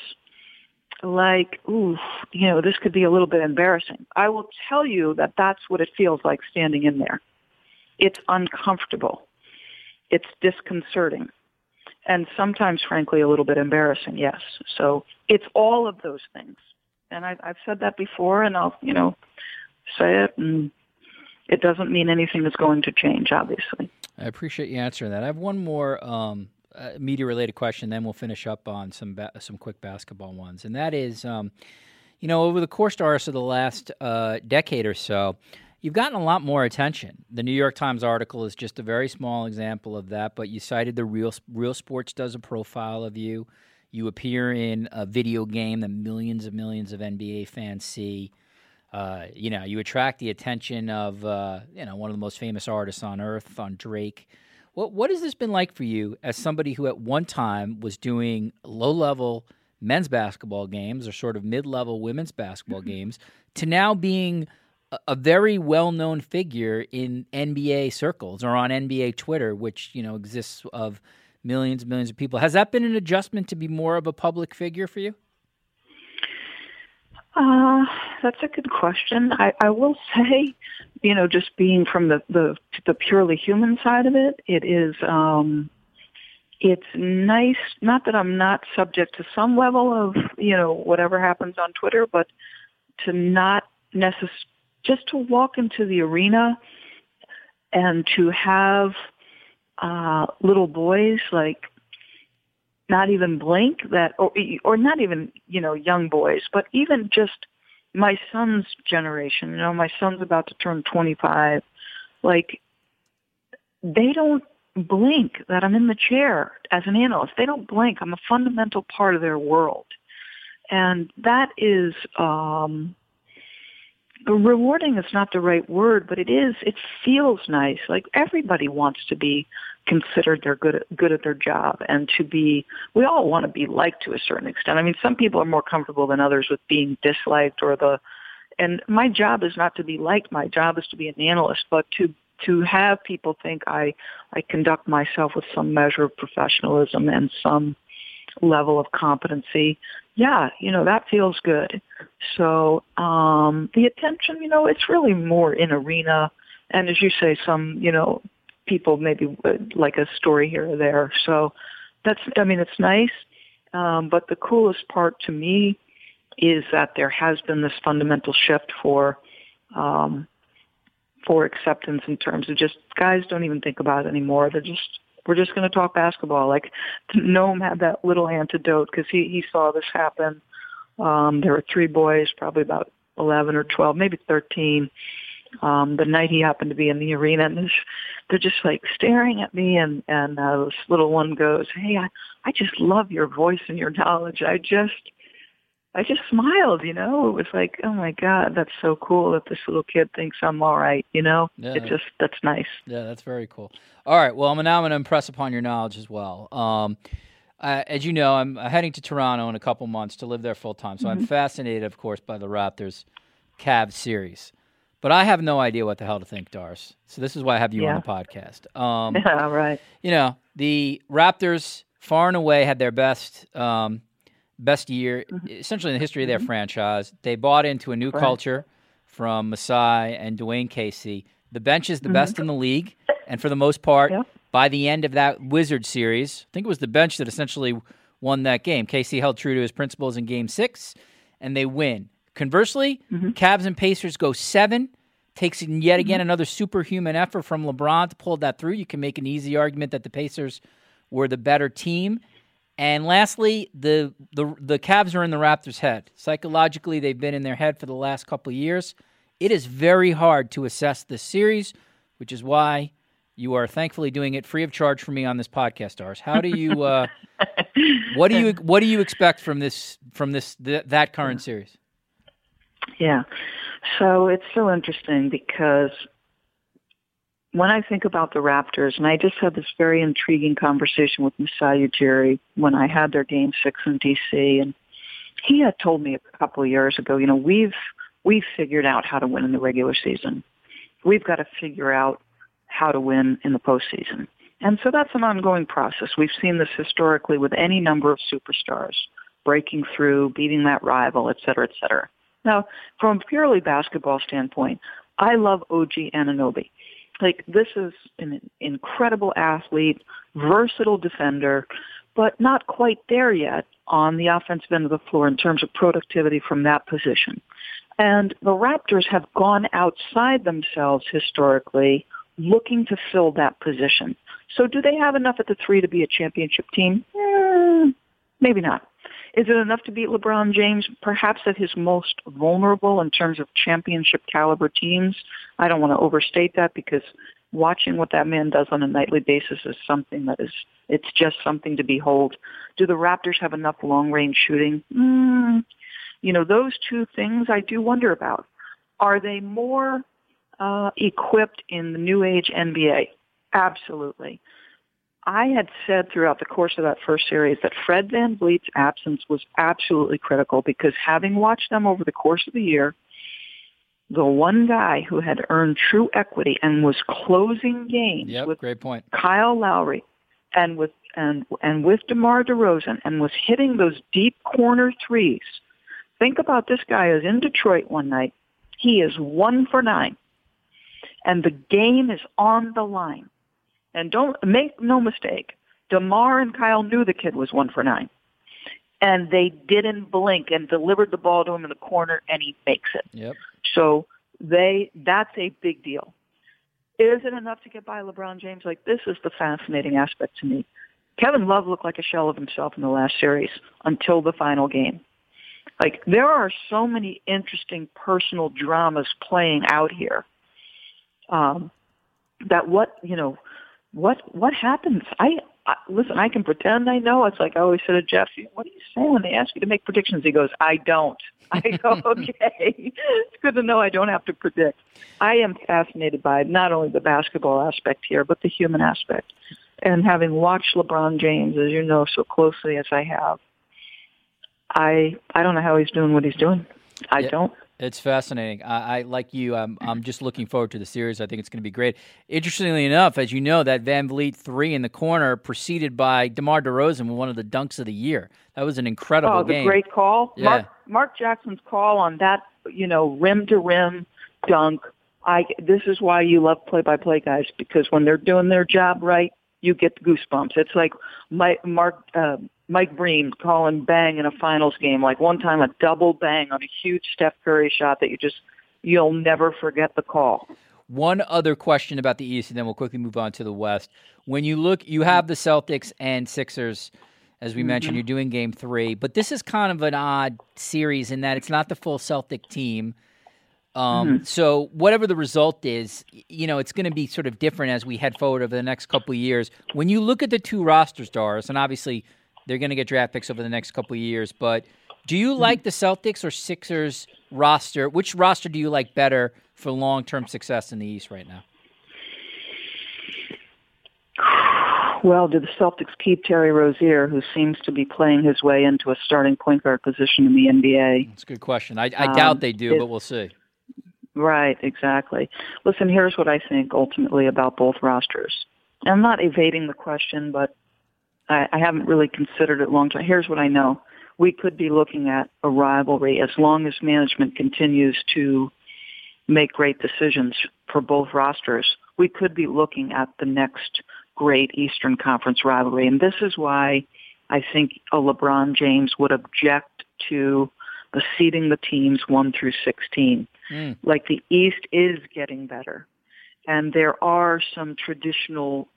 S2: like, ooh, you know, this could be a little bit embarrassing, I will tell you that that's what it feels like standing in there. It's uncomfortable. It's disconcerting and sometimes, frankly, a little bit embarrassing. Yes. So it's all of those things, and I, I've said that before, and I'll you know say it, and it doesn't mean anything is going to change, obviously.
S1: I appreciate you answering that. I have one more um, uh, media related question, then we'll finish up on some ba- some quick basketball ones, and that is, um, you know, over the course of the last uh, decade or so. You've gotten a lot more attention. The New York Times article is just a very small example of that, but you cited the Real Real Sports does a profile of you. You appear in a video game that millions and millions of NBA fans see. Uh, you know, you attract the attention of uh, you know one of the most famous artists on earth, on Drake. What what has this been like for you as somebody who at one time was doing low level men's basketball games or sort of mid level women's basketball mm-hmm. games to now being a, a very well known figure in NBA circles or on NBA Twitter, which you know exists of millions and millions of people. Has that been an adjustment to be more of a public figure for you?
S2: Uh, that's a good question. I, I will [laughs] say, you know, just being from the, the the purely human side of it, it is um, it's nice. Not that I'm not subject to some level of you know whatever happens on Twitter, but to not necessarily just to walk into the arena and to have uh, little boys like not even blink that or or not even you know young boys but even just my son's generation you know my son's about to turn 25 like they don't blink that I'm in the chair as an analyst they don't blink I'm a fundamental part of their world and that is um rewarding is not the right word, but it is. It feels nice. Like everybody wants to be considered they're good at, good at their job and to be. We all want to be liked to a certain extent. I mean, some people are more comfortable than others with being disliked or the. And my job is not to be liked. My job is to be an analyst, but to to have people think I I conduct myself with some measure of professionalism and some level of competency yeah, you know, that feels good. So um, the attention, you know, it's really more in arena. And as you say, some, you know, people maybe like a story here or there. So that's, I mean, it's nice. Um, but the coolest part to me is that there has been this fundamental shift for, um, for acceptance in terms of just guys don't even think about it anymore. They're just we're just going to talk basketball. Like Noam had that little antidote because he he saw this happen. Um, there were three boys, probably about eleven or twelve, maybe thirteen. Um, the night he happened to be in the arena, and they're just like staring at me, and and uh, this little one goes, "Hey, I I just love your voice and your knowledge. I just I just smiled, you know. It was like, oh my god, that's so cool that this little kid thinks I'm all right, you know. Yeah. It just that's nice.
S1: Yeah, that's very cool. All right, well, I'm now I'm going to impress upon your knowledge as well. Um, uh, as you know, I'm heading to Toronto in a couple months to live there full time. So mm-hmm. I'm fascinated, of course, by the Raptors Cavs series. But I have no idea what the hell to think, Doris. So this is why I have you yeah. on the podcast.
S2: Um, [laughs] yeah, right.
S1: You know, the Raptors far and away had their best um, best year mm-hmm. essentially in the history of their mm-hmm. franchise. They bought into a new right. culture from Masai and Dwane Casey. The bench is the mm-hmm. best in the league, and for the most part, yep. by the end of that Wizard series, I think it was the bench that essentially won that game. Casey held true to his principles in Game Six, and they win. Conversely, mm-hmm. Cavs and Pacers go seven. Takes yet again mm-hmm. another superhuman effort from LeBron to pull that through. You can make an easy argument that the Pacers were the better team. And lastly, the, the the Cavs are in the Raptors' head. Psychologically, they've been in their head for the last couple of years. It is very hard to assess this series, which is why you are thankfully doing it free of charge for me on this podcast, Ars. How do you uh, [laughs] what do you what do you expect from this from this th- that current series?
S2: Yeah. So it's so interesting because when I think about the Raptors, and I just had this very intriguing conversation with Masai Ujiri when I had their game six in DC, and he had told me a couple of years ago, you know, we've we've figured out how to win in the regular season. We've got to figure out how to win in the postseason. And so that's an ongoing process. We've seen this historically with any number of superstars breaking through, beating that rival, et cetera, et cetera. Now, from a purely basketball standpoint, I love OG Anunoby. Like this is an incredible athlete, versatile defender, but not quite there yet on the offensive end of the floor in terms of productivity from that position. And the Raptors have gone outside themselves historically looking to fill that position. So do they have enough at the three to be a championship team? Eh, maybe not. Is it enough to beat LeBron James? Perhaps at his most vulnerable in terms of championship caliber teams. I don't want to overstate that because watching what that man does on a nightly basis is something that is, it's just something to behold. Do the Raptors have enough long range shooting? Mm, you know, those two things I do wonder about. Are they more uh, equipped in the new age NBA? Absolutely. I had said throughout the course of that first series that Fred Van VanVleet's absence was absolutely critical because having watched them over the course of the year, the one guy who had earned true equity and was closing games
S1: yep,
S2: with
S1: great point.
S2: Kyle Lowry and with and and with DeMar DeRozan and was hitting those deep corner threes. Think about this guy is in Detroit one night. He is one for nine. And the game is on the line. And don't make no mistake, DeMar and Kyle knew the kid was one for nine. And they didn't blink and delivered the ball to him in the corner and he makes it.
S1: Yep.
S2: So they that's a big deal. Is it enough to get by LeBron James? Like this is the fascinating aspect to me. Kevin Love looked like a shell of himself in the last series until the final game. Like there are so many interesting personal dramas playing out here. Um, that what you know what what happens? I, I listen. I can pretend I know. It's like I always said to Jeff. What do you say when they ask you to make predictions? He goes, I don't. [laughs] I go, [laughs] okay. it's good to know I don't have to predict. I am fascinated by not only the basketball aspect here, but the human aspect. And having watched LeBron James, as you know, so closely as I have, I I don't know how he's doing what he's doing. I yeah. don't.
S1: It's fascinating. I, I, like you. I'm I'm just looking forward to the series. I think it's going to be great. Interestingly enough, as you know, that VanVleet three in the corner, preceded by DeMar DeRozan with one of the dunks of the year. That was an incredible
S2: oh, the
S1: game.
S2: great call.
S1: Yeah.
S2: Mark, Mark Jackson's call on that, you know, rim to rim dunk. I this is why you love play by play guys because when they're doing their job right, you get goosebumps. It's like Mike, Mark uh, Mike Breen calling bang in a finals game. Like one time, a double bang on a huge Steph Curry shot that you just you'll never forget the call.
S1: One other question about the East, and then we'll quickly move on to the West. When you look, you have the Celtics and Sixers. As we mm-hmm. mentioned, you're doing game three, but this is kind of an odd series in that it's not the full Celtic team. Um, mm-hmm. So whatever the result is, you know, it's going to be sort of different as we head forward over the next couple of years. When you look at the two roster stars, and obviously they're going to get draft picks over the next couple of years, but do you mm-hmm. like the Celtics or Sixers roster? Which roster do you like better for long term success in the East right now?
S2: Well, do the Celtics keep Terry Rozier, who seems to be playing his way into a starting point guard position in the NBA?
S1: That's a good question. I, I um, doubt they do, but we'll see.
S2: Right, exactly. Listen, here's what I think ultimately about both rosters. I'm not evading the question, but I, I haven't really considered it long term. Here's what I know. We could be looking at a rivalry as long as management continues to make great decisions for both rosters. We could be looking at the next great Eastern Conference rivalry. And this is why I think a LeBron James would object to the seeding the teams 1 through 16. Mm. Like the East is getting better. And there are some traditional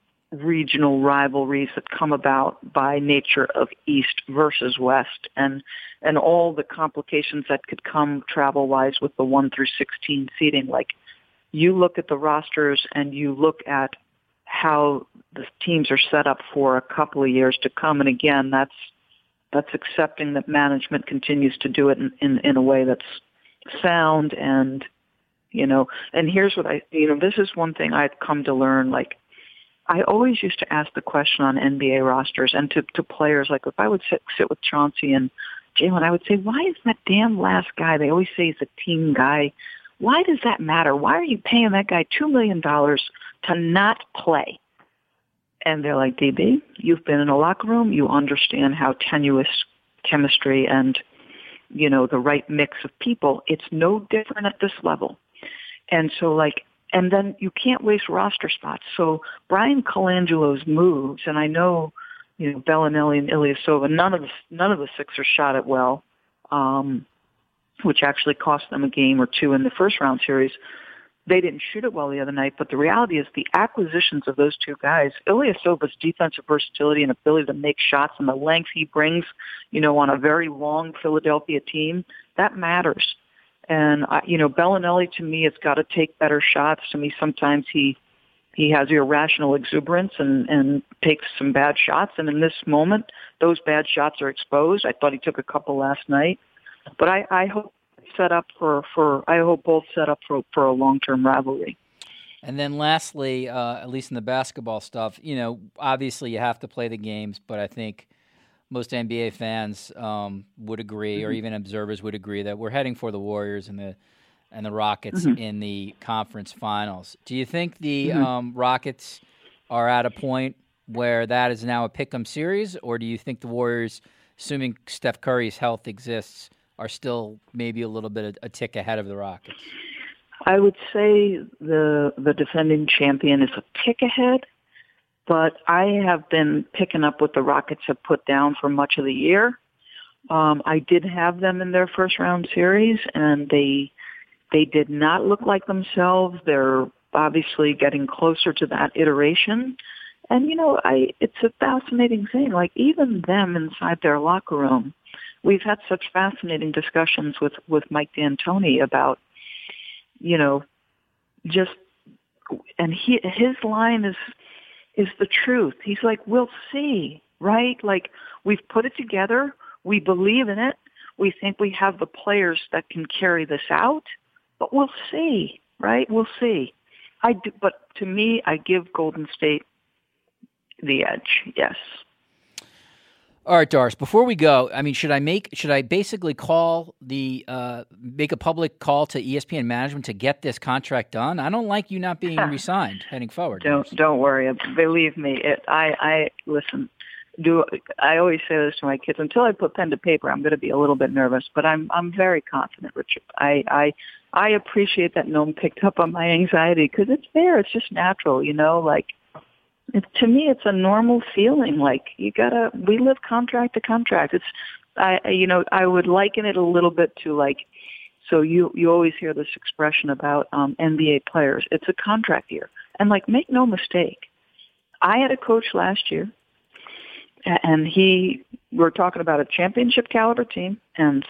S2: regional rivalries that come about by nature of East versus West and and all the complications that could come travel wise with the 1 through 16 seeding. Like you look at the rosters and you look at how the teams are set up for a couple of years to come and again that's that's accepting that management continues to do it in, in, in a way that's sound and you know and here's what i you know this is one thing i've come to learn like i always used to ask the question on nba rosters and to to players like if i would sit sit with chauncey and jalen i would say why is that damn last guy they always say he's a team guy why does that matter why are you paying that guy two million dollars to not play and they're like db you've been in a locker room you understand how tenuous chemistry and you know, the right mix of people. It's no different at this level. And so like, and then you can't waste roster spots. So Bryan Colangelo's moves, and I know, you know, Belinelli and Ilyasova, none of the, none of the Sixers shot it well, um, which actually cost them a game or two in the first round series. they didn't shoot it well the other night, but the reality is the acquisitions of those two guys, Ilyasova's defensive versatility and ability to make shots and the length he brings, you know, on a very long Philadelphia team, that matters. And, I, you know, Belinelli to me has got to take better shots. To me, sometimes he, he has irrational exuberance and, and takes some bad shots. And in this moment, those bad shots are exposed. I thought he took a couple last night. But I, I hope set up for, for I hope both set up for, for a long term rivalry.
S1: And then lastly, uh, at least in the basketball stuff, you know, obviously you have to play the games, but I think most NBA fans um, would agree, mm-hmm. or even observers would agree, that we're heading for the Warriors and the and the Rockets mm-hmm. in the conference finals. Do you think the mm-hmm. um, Rockets are at a point where that is now a pick'em series, or do you think the Warriors, assuming Steph Curry's health exists, are still maybe a little bit a, a tick ahead of the Rockets?
S2: I would say the the defending champion is a tick ahead, but I have been picking up what the Rockets have put down for much of the year. Um, I did have them in their first round series, and they they did not look like themselves. They're obviously getting closer to that iteration. And you know, I it's a fascinating thing. Like even them inside their locker room, we've had such fascinating discussions with with Mike D'Antoni about, you know, just and he his line is is the truth. He's like, we'll see, right? Like we've put it together, we believe in it, we think we have the players that can carry this out, but we'll see, right? We'll see. I do, but to me, I give Golden State the edge. Yes.
S1: All right, Doris. Before we go, I mean, should I make should I basically call the uh, make a public call to ESPN management to get this contract done? I don't like you not being resigned heading forward.
S2: Don't Doris. don't worry. Believe me, it, I I listen. Do I always say this to my kids? Until I put pen to paper, I'm going to be a little bit nervous, but I'm I'm very confident, Richard. I I I appreciate that no one picked up on my anxiety because it's there. It's just natural, you know. Like it, to me, it's a normal feeling. Like you gotta, we live contract to contract. It's, I, you know, I would liken it a little bit to like, so you you always hear this expression about um, NBA players. It's a contract year, and like, make no mistake, I had a coach last year, and he. We're talking about a championship caliber team, and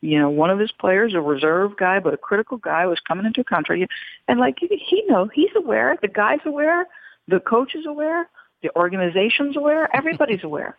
S2: you know, one of his players, a reserve guy but a critical guy, was coming into a contract, year, and like he know he's aware, the guy's aware the coach is aware. The organization's aware. Everybody's [laughs] aware.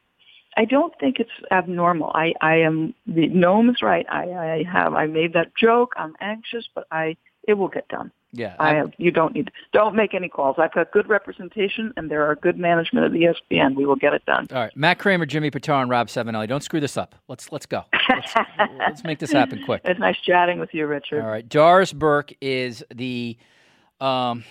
S2: I don't think it's abnormal. I, I am, the Noam is right. I, I have, I made that joke. I'm anxious, but I, it will get done.
S1: Yeah.
S2: I have, you don't need, don't make any calls. I've got good representation and there are good management at ESPN. We will get it done.
S1: All right. Matt Kramer, Jimmy Pitaro, and Rob Savinelli. Don't screw this up. Let's, let's go. Let's, [laughs] let's make this happen quick.
S2: It's nice chatting with you, Richard.
S1: All right. Doris Burke is the, um,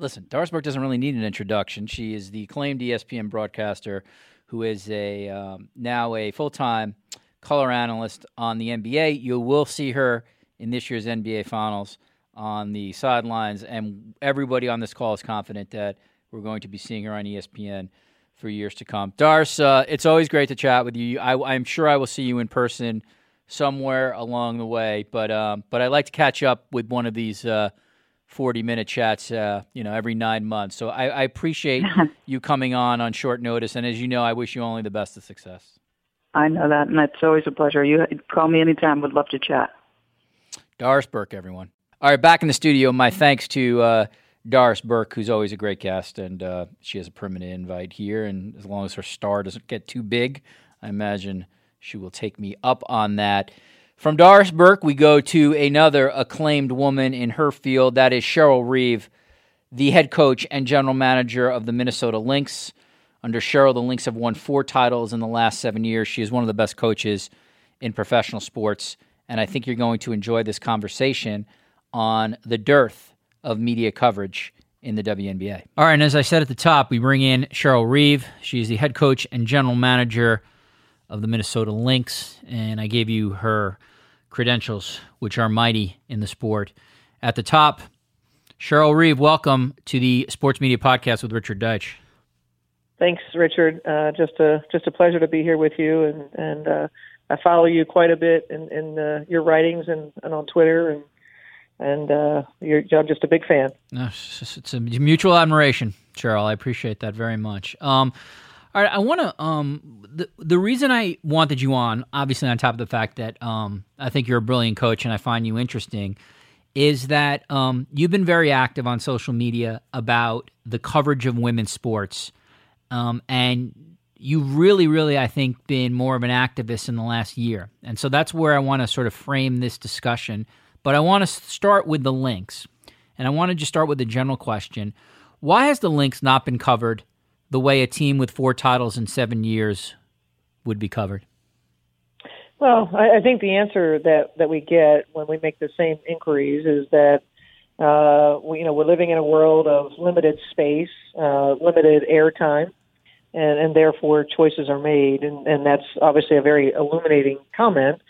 S1: listen, Doris Burke doesn't really need an introduction. She is the acclaimed ESPN broadcaster who is a um, now a full time color analyst on the NBA. You will see her in this year's NBA Finals on the sidelines, and everybody on this call is confident that we're going to be seeing her on ESPN for years to come. Doris, uh, it's always great to chat with you. I, am sure I will see you in person somewhere along the way, but um, but I like to catch up with one of these. Uh, 40 minute chats, uh, you know, every nine months. So I, I appreciate [laughs] you coming on on short notice. And as you know, I wish you only the best of success.
S2: I know that. And it's always a pleasure. You call me anytime. Would love to chat.
S1: Doris Burke, everyone. All right, back in the studio. My thanks to uh, Doris Burke, who's always a great guest, and uh, she has a permanent invite here. And as long as her star doesn't get too big, I imagine she will take me up on that. From Doris Burke, we go to another acclaimed woman in her field. That is Cheryl Reeve, the head coach and general manager of the Minnesota Lynx. Under Cheryl, the Lynx have won four titles in the last seven years. She is one of the best coaches in professional sports. And I think you're going to enjoy this conversation on the dearth of media coverage in the WNBA. All right, and as I said at the top, we bring in Cheryl Reeve. She's the head coach and general manager of the Minnesota Lynx, and I gave you her credentials, which are mighty in the sport. At the top, Cheryl Reeve, welcome to the Sports Media Podcast with Richard Deitsch.
S3: Thanks, Richard. Uh, just a just a pleasure to be here with you, and and uh, I follow you quite a bit in, in uh, your writings and, and on Twitter, and and uh, you're, I'm just a big fan.
S1: It's a mutual admiration, Cheryl. I appreciate that very much. Um, all right, I want to. Um, the the reason I wanted you on, obviously, on top of the fact that um, I think you're a brilliant coach and I find you interesting, is that um, you've been very active on social media about the coverage of women's sports, um, and you've really, really, I think, been more of an activist in the last year, and so that's where I want to sort of frame this discussion. But I want to start with the Lynx, and I want to just start with a general question: Why has the Lynx not been covered? The way a team with four titles in seven years would be covered?
S3: Well, I, I think the answer that, that we get when we make the same inquiries is that uh, we, you know we're living in a world of limited space, uh, limited airtime, and, and therefore choices are made, and, and that's obviously a very illuminating comment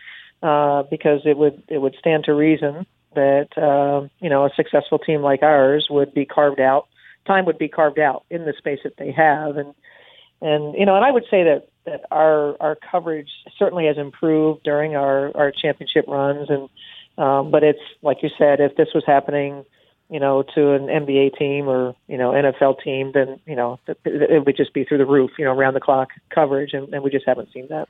S3: uh, because it would it would stand to reason that uh, you know a successful team like ours would be carved out time would be carved out in the space that they have and and you know and I would say that that our our coverage certainly has improved during our our championship runs and um, but it's like you said if this was happening you know to an NBA team or you know NFL team then you know it, would just be through the roof you know around the clock coverage and, and we just haven't seen that.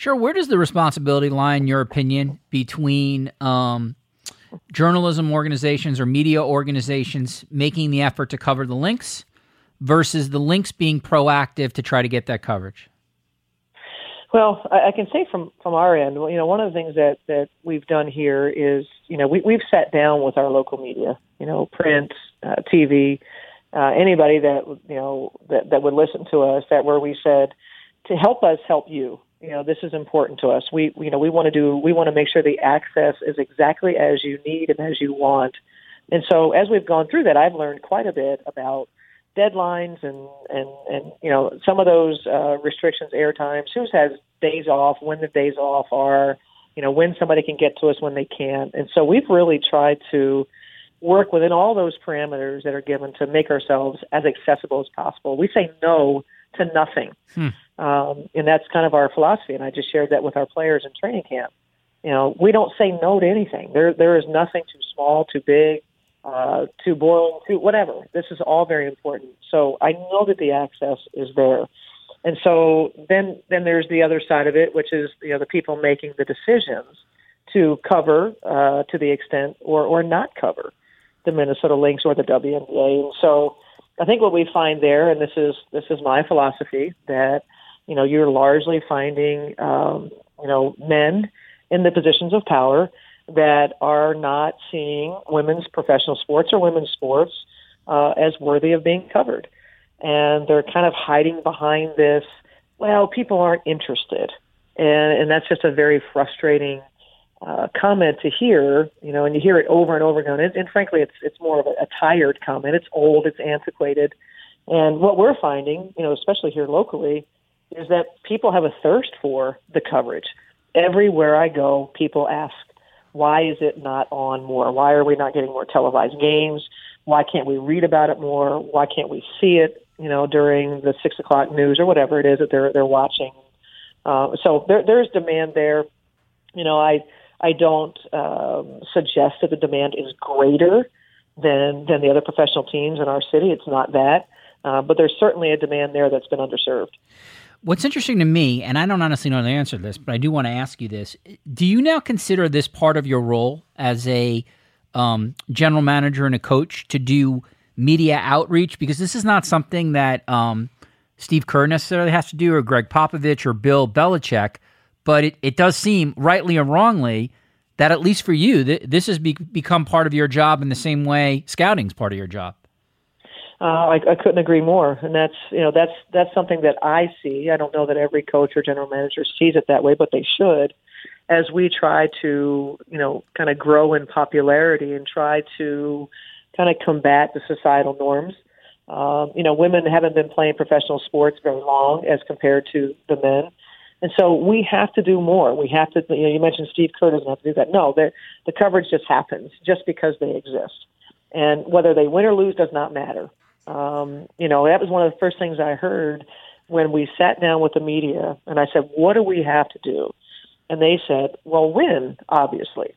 S1: Sure. Where does the responsibility lie, in your opinion, between um, journalism organizations or media organizations making the effort to cover the Lynx versus the Lynx being proactive to try to get that coverage?
S3: Well, I, can say from from our end, you know, one of the things that that we've done here is, you know, we we've sat down with our local media, you know, print, uh, TV, uh, anybody that you know that that would listen to us, that where we said to help us help you, you know this is important to us we you know we want to do we want to make sure the access is exactly as you need and as you want and so as we've gone through that i've learned quite a bit about deadlines and and and you know some of those uh, restrictions air times who has days off when the days off are you know when somebody can get to us when they can't. and so we've really tried to work within all those parameters that are given to make ourselves as accessible as possible we say no to nothing hmm. Um, and that's kind of our philosophy. And I just shared that with our players in training camp. You know, we don't say no to anything. There, there is nothing too small, too big, uh, too boring, too whatever. This is all very important. So I know that the access is there. And so then, then there's the other side of it, which is you know the people making the decisions to cover uh, to the extent or or not cover the Minnesota Lynx or the WNBA. And so I think what we find there, and this is this is my philosophy, that you know, you're largely finding, um, you know, men in the positions of power that are not seeing women's professional sports or women's sports uh, as worthy of being covered. And they're kind of hiding behind this, well, people aren't interested. And, and that's just a very frustrating uh, comment to hear, you know, and you hear it over and over again. And, and frankly, it's, it's more of a, a tired comment. It's old, it's antiquated. And what we're finding, you know, especially here locally, is that people have a thirst for the coverage. Everywhere I go, people ask, why is it not on more? Why are we not getting more televised games? Why can't we read about it more? Why can't we see it, you know, during the six o'clock news or whatever it is that they're they're watching? Uh, so there there's demand there. You know, I I don't um, suggest that the demand is greater than than the other professional teams in our city. It's not that, uh, but there's certainly a demand there that's been underserved.
S1: What's interesting to me, and I don't honestly know the answer to this, but I do want to ask you this: Do you now consider this part of your role as a um, general manager and a coach to do media outreach? Because this is not something that um, Steve Kerr necessarily has to do, or Gregg Popovich, or Bill Belichick. But it, it does seem, rightly or wrongly, that at least for you, th- this has be- become part of your job in the same way scouting's part of your job.
S3: Uh, I, I couldn't agree more, and that's you know that's that's something that I see. I don't know that every coach or general manager sees it that way, but they should. As we try to you know kind of grow in popularity and try to kind of combat the societal norms. Um, you know, women haven't been playing professional sports very long as compared to the men. And so we have to do more. We have to, you know, you mentioned Steve Kerr doesn't have to do that. No, the, the coverage just happens just because they exist. And whether they win or lose does not matter. Um, you know, that was one of the first things I heard when we sat down with the media, and I said, "What do we have to do?" And they said, "Well, win, obviously."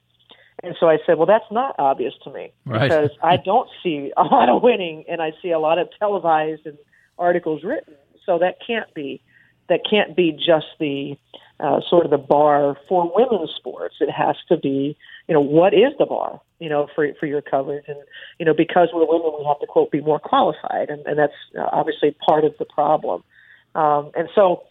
S3: And so I said, well, that's not obvious to me
S1: right.
S3: because I don't see [laughs] a lot of winning and I see a lot of televised and articles written. So that can't be that can't be just the uh, sort of the bar for women's sports. It has to be, you know, what is the bar, you know, for for your coverage, and you know, because we're women, we have to quote be more qualified, and, and that's uh, obviously part of the problem. Um, and so,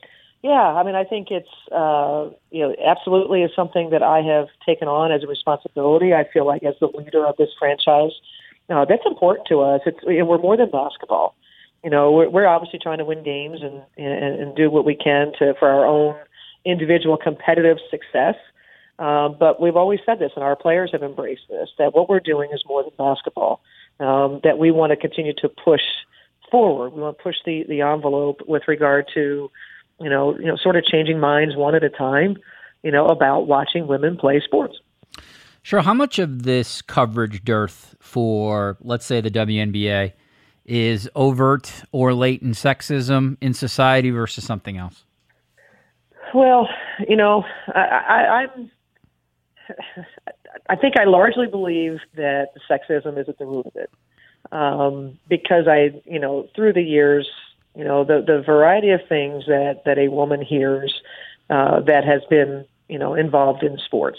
S3: yeah, I mean, I think it's uh, you know absolutely is something that I have taken on as a responsibility. I feel like as the leader of this franchise, uh, that's important to us. It's we're more than basketball. You know, we're, we're obviously trying to win games and, and and do what we can to for our own individual competitive success. Um, but we've always said this, and our players have embraced this: that what we're doing is more than basketball. Um, that we want to continue to push forward. We want to push the the envelope with regard to, you know, you know, sort of changing minds one at a time. You know, about watching women play sports.
S1: Sure. How much of this coverage dearth for, let's say, the WNBA is overt or latent sexism in society versus something else?
S3: Well, you know, I, I, I'm. I think I largely believe that sexism is at the root of it, um, because I, you know, through the years, you know, the the variety of things that that a woman hears uh, that has been, you know, involved in sports.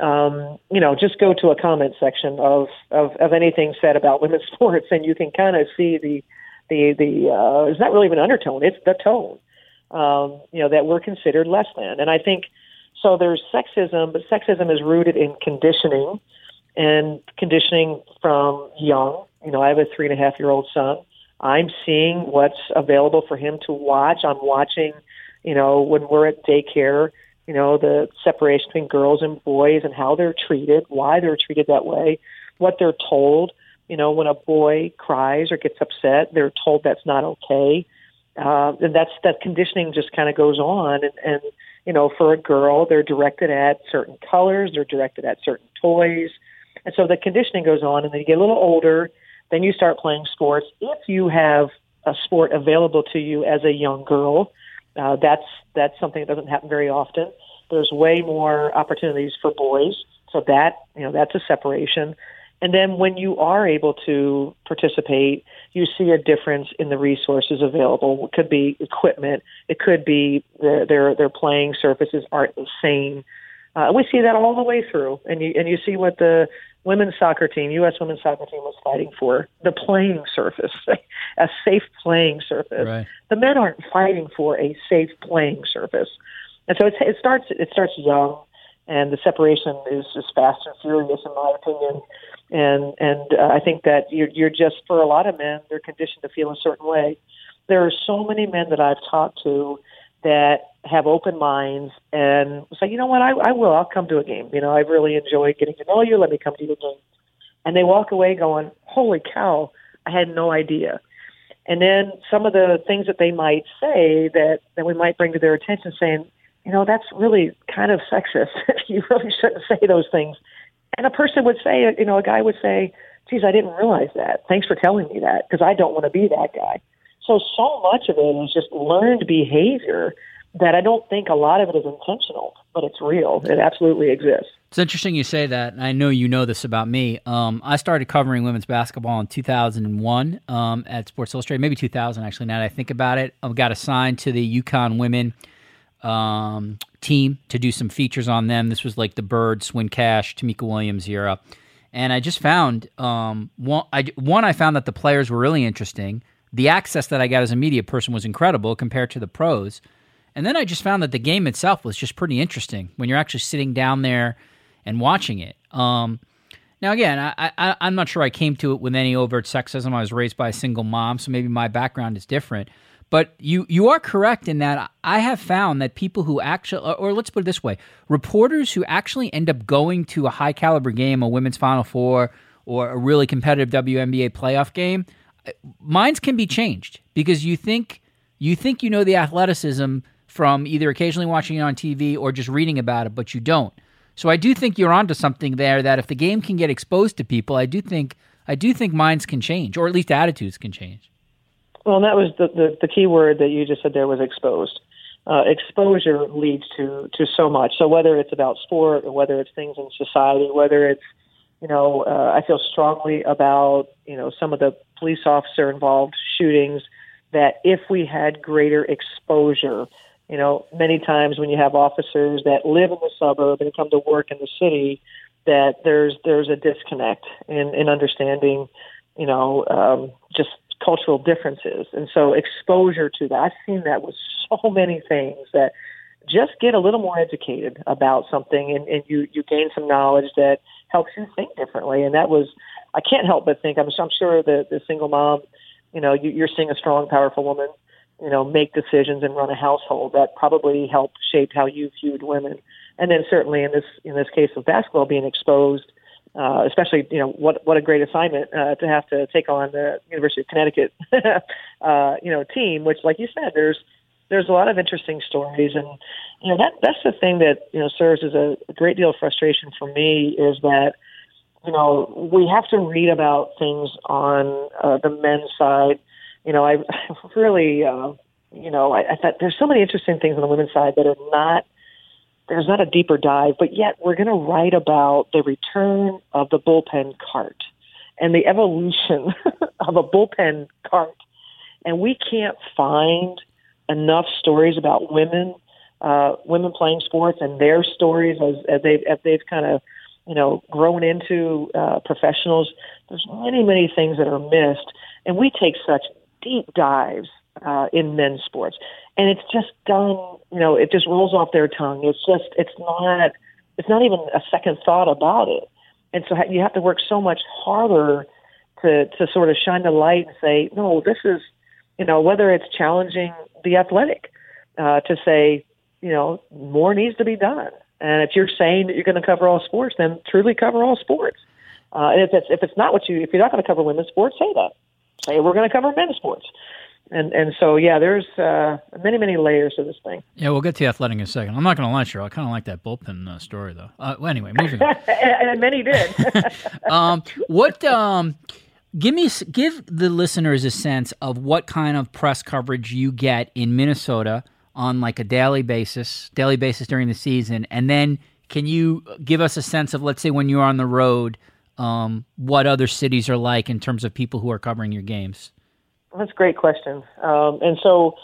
S3: Um, you know, just go to a comment section of, of of anything said about [laughs] women's sports, and you can kind of see the the the uh, it's not really even undertone; it's the tone um, you know, that we're considered less than. And I think so. There's sexism, but sexism is rooted in conditioning and conditioning from young. You know, I have a three and a half year old son. I'm seeing what's available for him to watch. I'm watching, you know, when we're at daycare, you know, the separation between girls and boys and how they're treated, why they're treated that way, what they're told. You know, when a boy cries or gets upset, they're told that's not okay uh, and that's that conditioning just kind of goes on and, and you know for a girl they're directed at certain colors they're directed at certain toys. And so the conditioning goes on and then you get a little older then you start playing sports. If you have a sport available to you as a young girl uh, that's that's something that doesn't happen very often. There's way more opportunities for boys. So that you know that's a separation and then when you are able to participate, you see a difference in the resources available. It could be equipment. It could be their their, their playing surfaces aren't the same. Uh, we see that all the way through, and you and you see what the women's soccer team, U.S. women's soccer team, was fighting for the playing surface, [laughs] a safe playing surface.
S1: Right.
S3: The men aren't fighting for a safe playing surface, and so it, it starts it starts young, and the separation is just fast and furious, in my opinion and and uh, I think that you're you're just for a lot of men they're conditioned to feel a certain way. There are so many men that I've talked to that have open minds and say, you know what, I, I will, I'll come to a game. You know, I've really enjoyed getting to know you. Let me come to your game, and they walk away going, holy cow, I had no idea. And then some of the things that they might say that that we might bring to their attention, saying, you know, that's really kind of sexist. [laughs] you really shouldn't say those things and a person would say, you know, a guy would say, geez, I didn't realize that. Thanks for telling me that because I don't want to be that guy. So, so much of it is just learned behavior that I don't think a lot of it is intentional, but it's real. It absolutely exists.
S1: It's interesting you say that. I know you know this about me. Um, I started covering women's basketball in 2001 um, at Sports Illustrated, maybe 2000 actually. Now that I think about it, I got assigned to the UConn women um, team to do some features on them. This was like the Bird, Swin Cash, Tamika Williams era. And I just found um, one, I, one, I found that the players were really interesting. The access that I got as a media person was incredible compared to the pros. And then I just found that the game itself was just pretty interesting when you're actually sitting down there and watching it. Um, now, again, I, I, I'm not sure I came to it with any overt sexism. I was raised by a single mom, so maybe my background is different. But you you are correct in that I have found that people who actually, or let's put it this way, reporters who actually end up going to a high caliber game, a women's Final Four, or a really competitive WNBA playoff game, uh, minds can be changed because you think you think you know the athleticism from either occasionally watching it on TV or just reading about it, but you don't. So I do think you're onto something there. That if the game can get exposed to people, I do think I do think minds can change, or at least attitudes can change.
S3: Well, that was the, the, the key word that you just said there was exposed. uh, exposure leads to to so much. So whether it's about sport or whether it's things in society, whether it's you know, uh, I feel strongly about you know some of the police officer involved shootings. That if we had greater exposure, you know, many times when you have officers that live in the suburb and come to work in the city, that there's there's a disconnect in, in understanding, you know, um, just cultural differences. And so exposure to that, I've seen that with so many things that just get a little more educated about something and, and you, you gain some knowledge that helps you think differently. And that was, I can't help but think, I'm, I'm sure the, the single mom, you know, you, you're seeing a strong, powerful woman, you know, make decisions and run a household that probably helped shape how you viewed women. And then certainly in this, in this case of basketball being exposed, uh, especially you know what what a great assignment uh, to have to take on the University of Connecticut [laughs] uh, you know team, which like you said, there's there's a lot of interesting stories, and you know that that's the thing that you know serves as a, great deal of frustration for me is that you know we have to read about things on uh, the men's side. You know, I [laughs] really uh, you know I, I thought there's so many interesting things on the women's side that are not there's not a deeper dive, but yet we're going to write about the return of the bullpen cart and the evolution [laughs] of a bullpen cart. And we can't find enough stories about women, uh, women playing sports and their stories as, as they've, as they've kind of, you know, grown into uh, professionals. There's many, many things that are missed. And we take such deep dives uh, in men's sports and it's just done. You know, it just rolls off their tongue. It's just, it's not, it's not even a second thought about it. And so you have to work so much harder to to sort of shine the light and say, no, this is, you know, whether it's challenging the athletic uh, to say, you know, more needs to be done. And if you're saying that you're going to cover all sports, then truly cover all sports. Uh, and if it's if it's not what you if you're not going to cover women's sports, say that. Say we're going to cover men's sports and and so yeah, there's uh, many many layers to this thing.
S1: Yeah, we'll get to athletic in a second. I'm not going to lie, Cheryl. I kind of like that bullpen uh, story though. Uh, well, anyway, moving on. [laughs] [laughs]
S3: and many did. [laughs]
S1: um, what? Um, give me give the listeners a sense of what kind of press coverage you get in Minnesota on like a daily basis, daily basis during the season, and then can you give us a sense of let's say when you're on the road, um, what other cities are like in terms of people who are covering your games?
S3: That's a great question. Um, and so,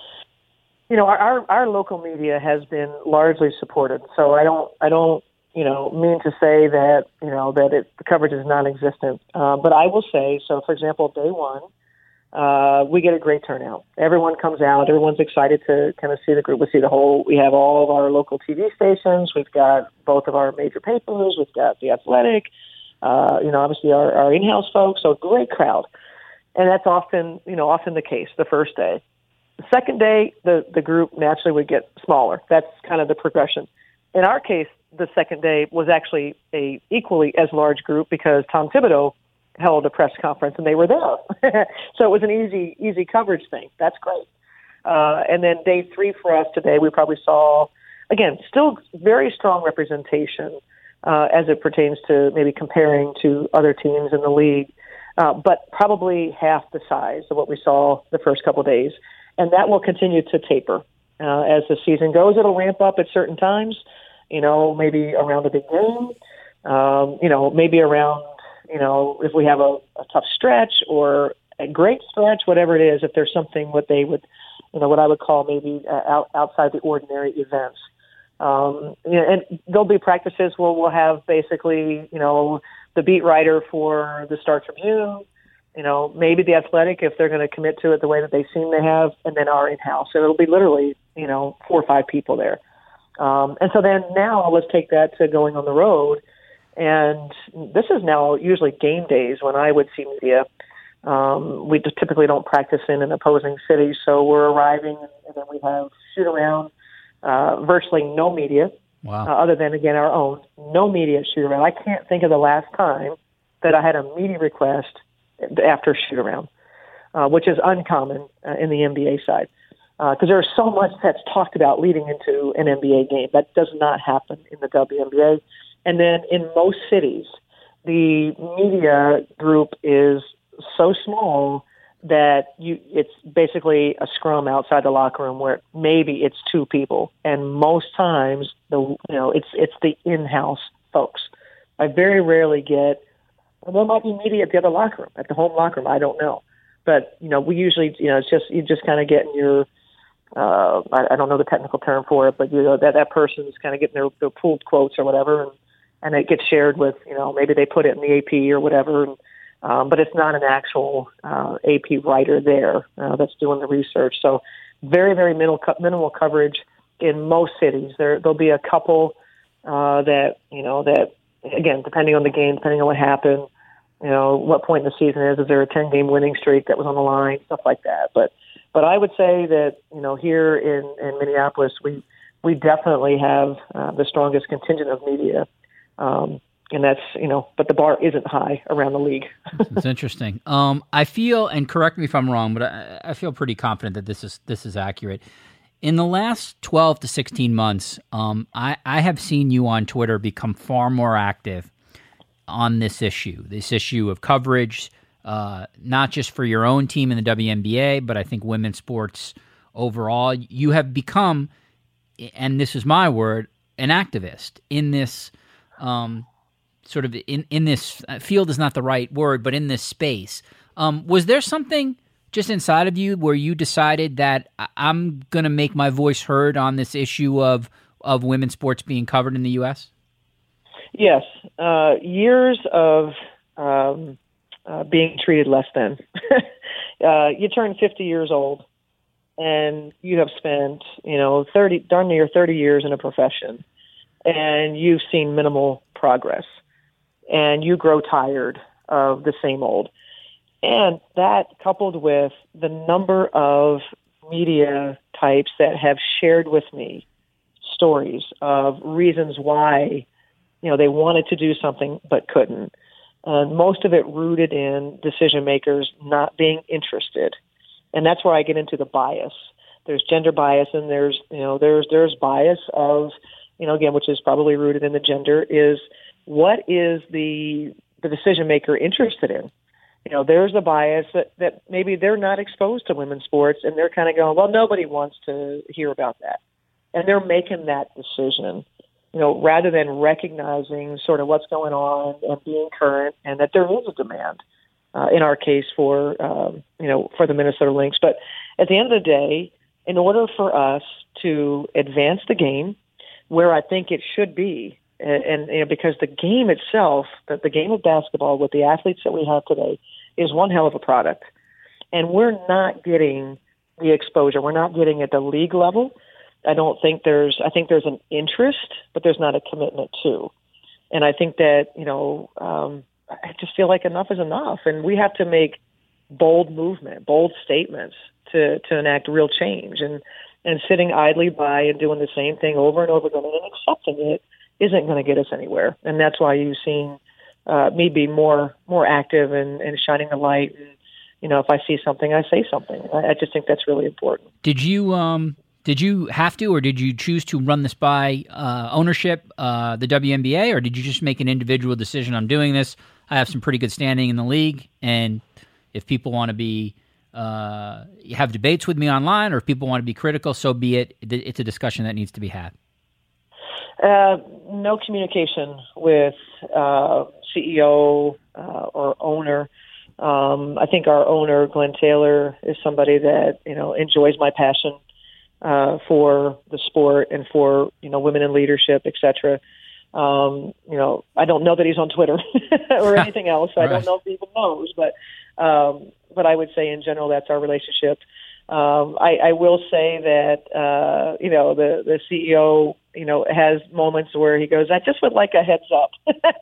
S3: you know, our, our, our local media has been largely supported. So I don't I don't you know mean to say that you know that it, the coverage is non-existent. Uh, but I will say so. For example, day one. Uh, we get a great turnout. Everyone comes out. Everyone's excited to kind of see the group. We see the whole. We have all of our local TV stations. We've got both of our major papers. We've got the Athletic. Uh, you know, obviously our, our in-house folks. So great crowd and that's often you know often the case the first day. The second day, the the group naturally would get smaller. That's kind of the progression. In our case, the second day was actually a equally as large group because Tom Thibodeau held a press conference and they were there. [laughs] so it was an easy easy coverage thing. That's great. Uh, and then day three for us today, we probably saw again still very strong representation uh, as it pertains to maybe comparing to other teams in the league uh, but probably half the size of what we saw the first couple of days. And that will continue to taper uh, as the season goes. It'll ramp up at certain times, you know, maybe around a big game, um, you know, maybe around, you know, if we have a, a tough stretch or a great stretch, whatever it is, if there's something what they would, you know, what I would call maybe uh, out, outside the ordinary events. Um, you know, and there'll be practices where we'll have basically, you know, the beat writer for the Star Tribune, you know, maybe the Athletic if they're going to commit to it the way that they seem to have, and then our in-house. So it'll be literally, you know, four or five people there. Um, and so then now let's take that to going on the road. And this is now usually game days when I would see media. Um, we just typically don't practice in an opposing city, so we're arriving and then we have shoot around, uh, virtually no media.
S1: Wow.
S3: Uh, other than again our own, no media shoot around. I can't think of the last time that I had a media request after shoot around, uh, which is uncommon uh, in the NBA side because uh, there's so much that's talked about leading into an NBA game that does not happen in the WNBA. And then in most cities, the media group is so small that you it's basically a scrum outside the locker room where maybe it's two people. And most times the you know it's it's the in-house folks. I very rarely get well, there might be media at the other locker room at the home locker room. I don't know. But you know we usually you know it's just you just kind of getting your uh I, I don't know the technical term for it but you know that that person is kind of getting their, their pooled quotes or whatever and and it gets shared with you know maybe they put it in the ap or whatever and um, but it's not an actual uh, AP writer there uh, that's doing the research. So very, very minimal, minimal coverage in most cities. There, there'll be a couple uh, that you know that again, depending on the game, depending on what happened, you know, what point in the season is, is there a 10 game winning streak that was on the line, stuff like that. But, but I would say that, you know, here in, in Minneapolis, we, we definitely have uh, the strongest contingent of media. Um, and that's you know, but the bar isn't high around the league.
S1: It's interesting. Um, I feel, and correct me if I'm wrong, but I, I, feel pretty confident that this is this is accurate. In the last 12 to 16 months, um, I, I have seen you on Twitter become far more active on this issue, this issue of coverage, uh, not just for your own team in the WNBA, but I think women's sports overall. You have become, and this is my word, an activist in this um, sort of in in this uh, field is not the right word, but in this space. Um, was there something just inside of you where you decided that I'm going to make my voice heard on this issue of of women's sports being covered in the U.S.?
S3: Yes, uh, years of um, uh, being treated less than. [laughs] uh, you turn 50 years old, and you have spent, you know, 30 darn near 30 years in a profession, and you've seen minimal progress and you grow tired of the same old. And that coupled with the number of media types that have shared with me stories of reasons why, you know, they wanted to do something but couldn't. And most of it rooted in decision makers not being interested. And that's where I get into the bias. There's gender bias and there's, you know, there's there's bias of, you know, again, which is probably rooted in the gender is what is the the decision maker interested in? You know, there's a bias that, that maybe they're not exposed to women's sports and they're kind of going, well, nobody wants to hear about that. And they're making that decision, you know, rather than recognizing sort of what's going on and being current and that there is a demand. Uh, in our case for um, you know for the Minnesota Lynx. But at the end of the day, in order for us to advance the game where I think it should be, and, and you know, because the game itself, the, the game of basketball with the athletes that we have today, is one hell of a product, and we're not getting the exposure. We're not getting at the league level. I don't think there's. I think there's an interest, but there's not a commitment to. And I think that you know, um, I just feel like enough is enough, and we have to make bold movement, bold statements to to enact real change. And and sitting idly by and doing the same thing over and over again and accepting it isn't going to get us anywhere. And that's why you've seen uh, me be more more active and, and shining the light. And you know, if I see something, I say something. I, I just think that's really important.
S1: Did you um did you have to, or did you choose to run this by uh, ownership, uh, the WNBA, or did you just make an individual decision? I'm doing this. I have some pretty good standing in the league, and if people want to be uh, have debates with me online, or if people want to be critical, so be it. It's a discussion that needs to be had.
S3: Uh, no communication with uh, CEO uh, or owner. Um, I think our owner, Glenn Taylor, is somebody that you know enjoys my passion uh, for the sport and for you know women in leadership, etc. Um, you know, I don't know that he's on Twitter [laughs] or anything else. I don't know if he even knows, but um, but I would say in general that's our relationship. Um, I, I will say that uh, you know the the CEO you know has moments where he goes, I just would like a heads up.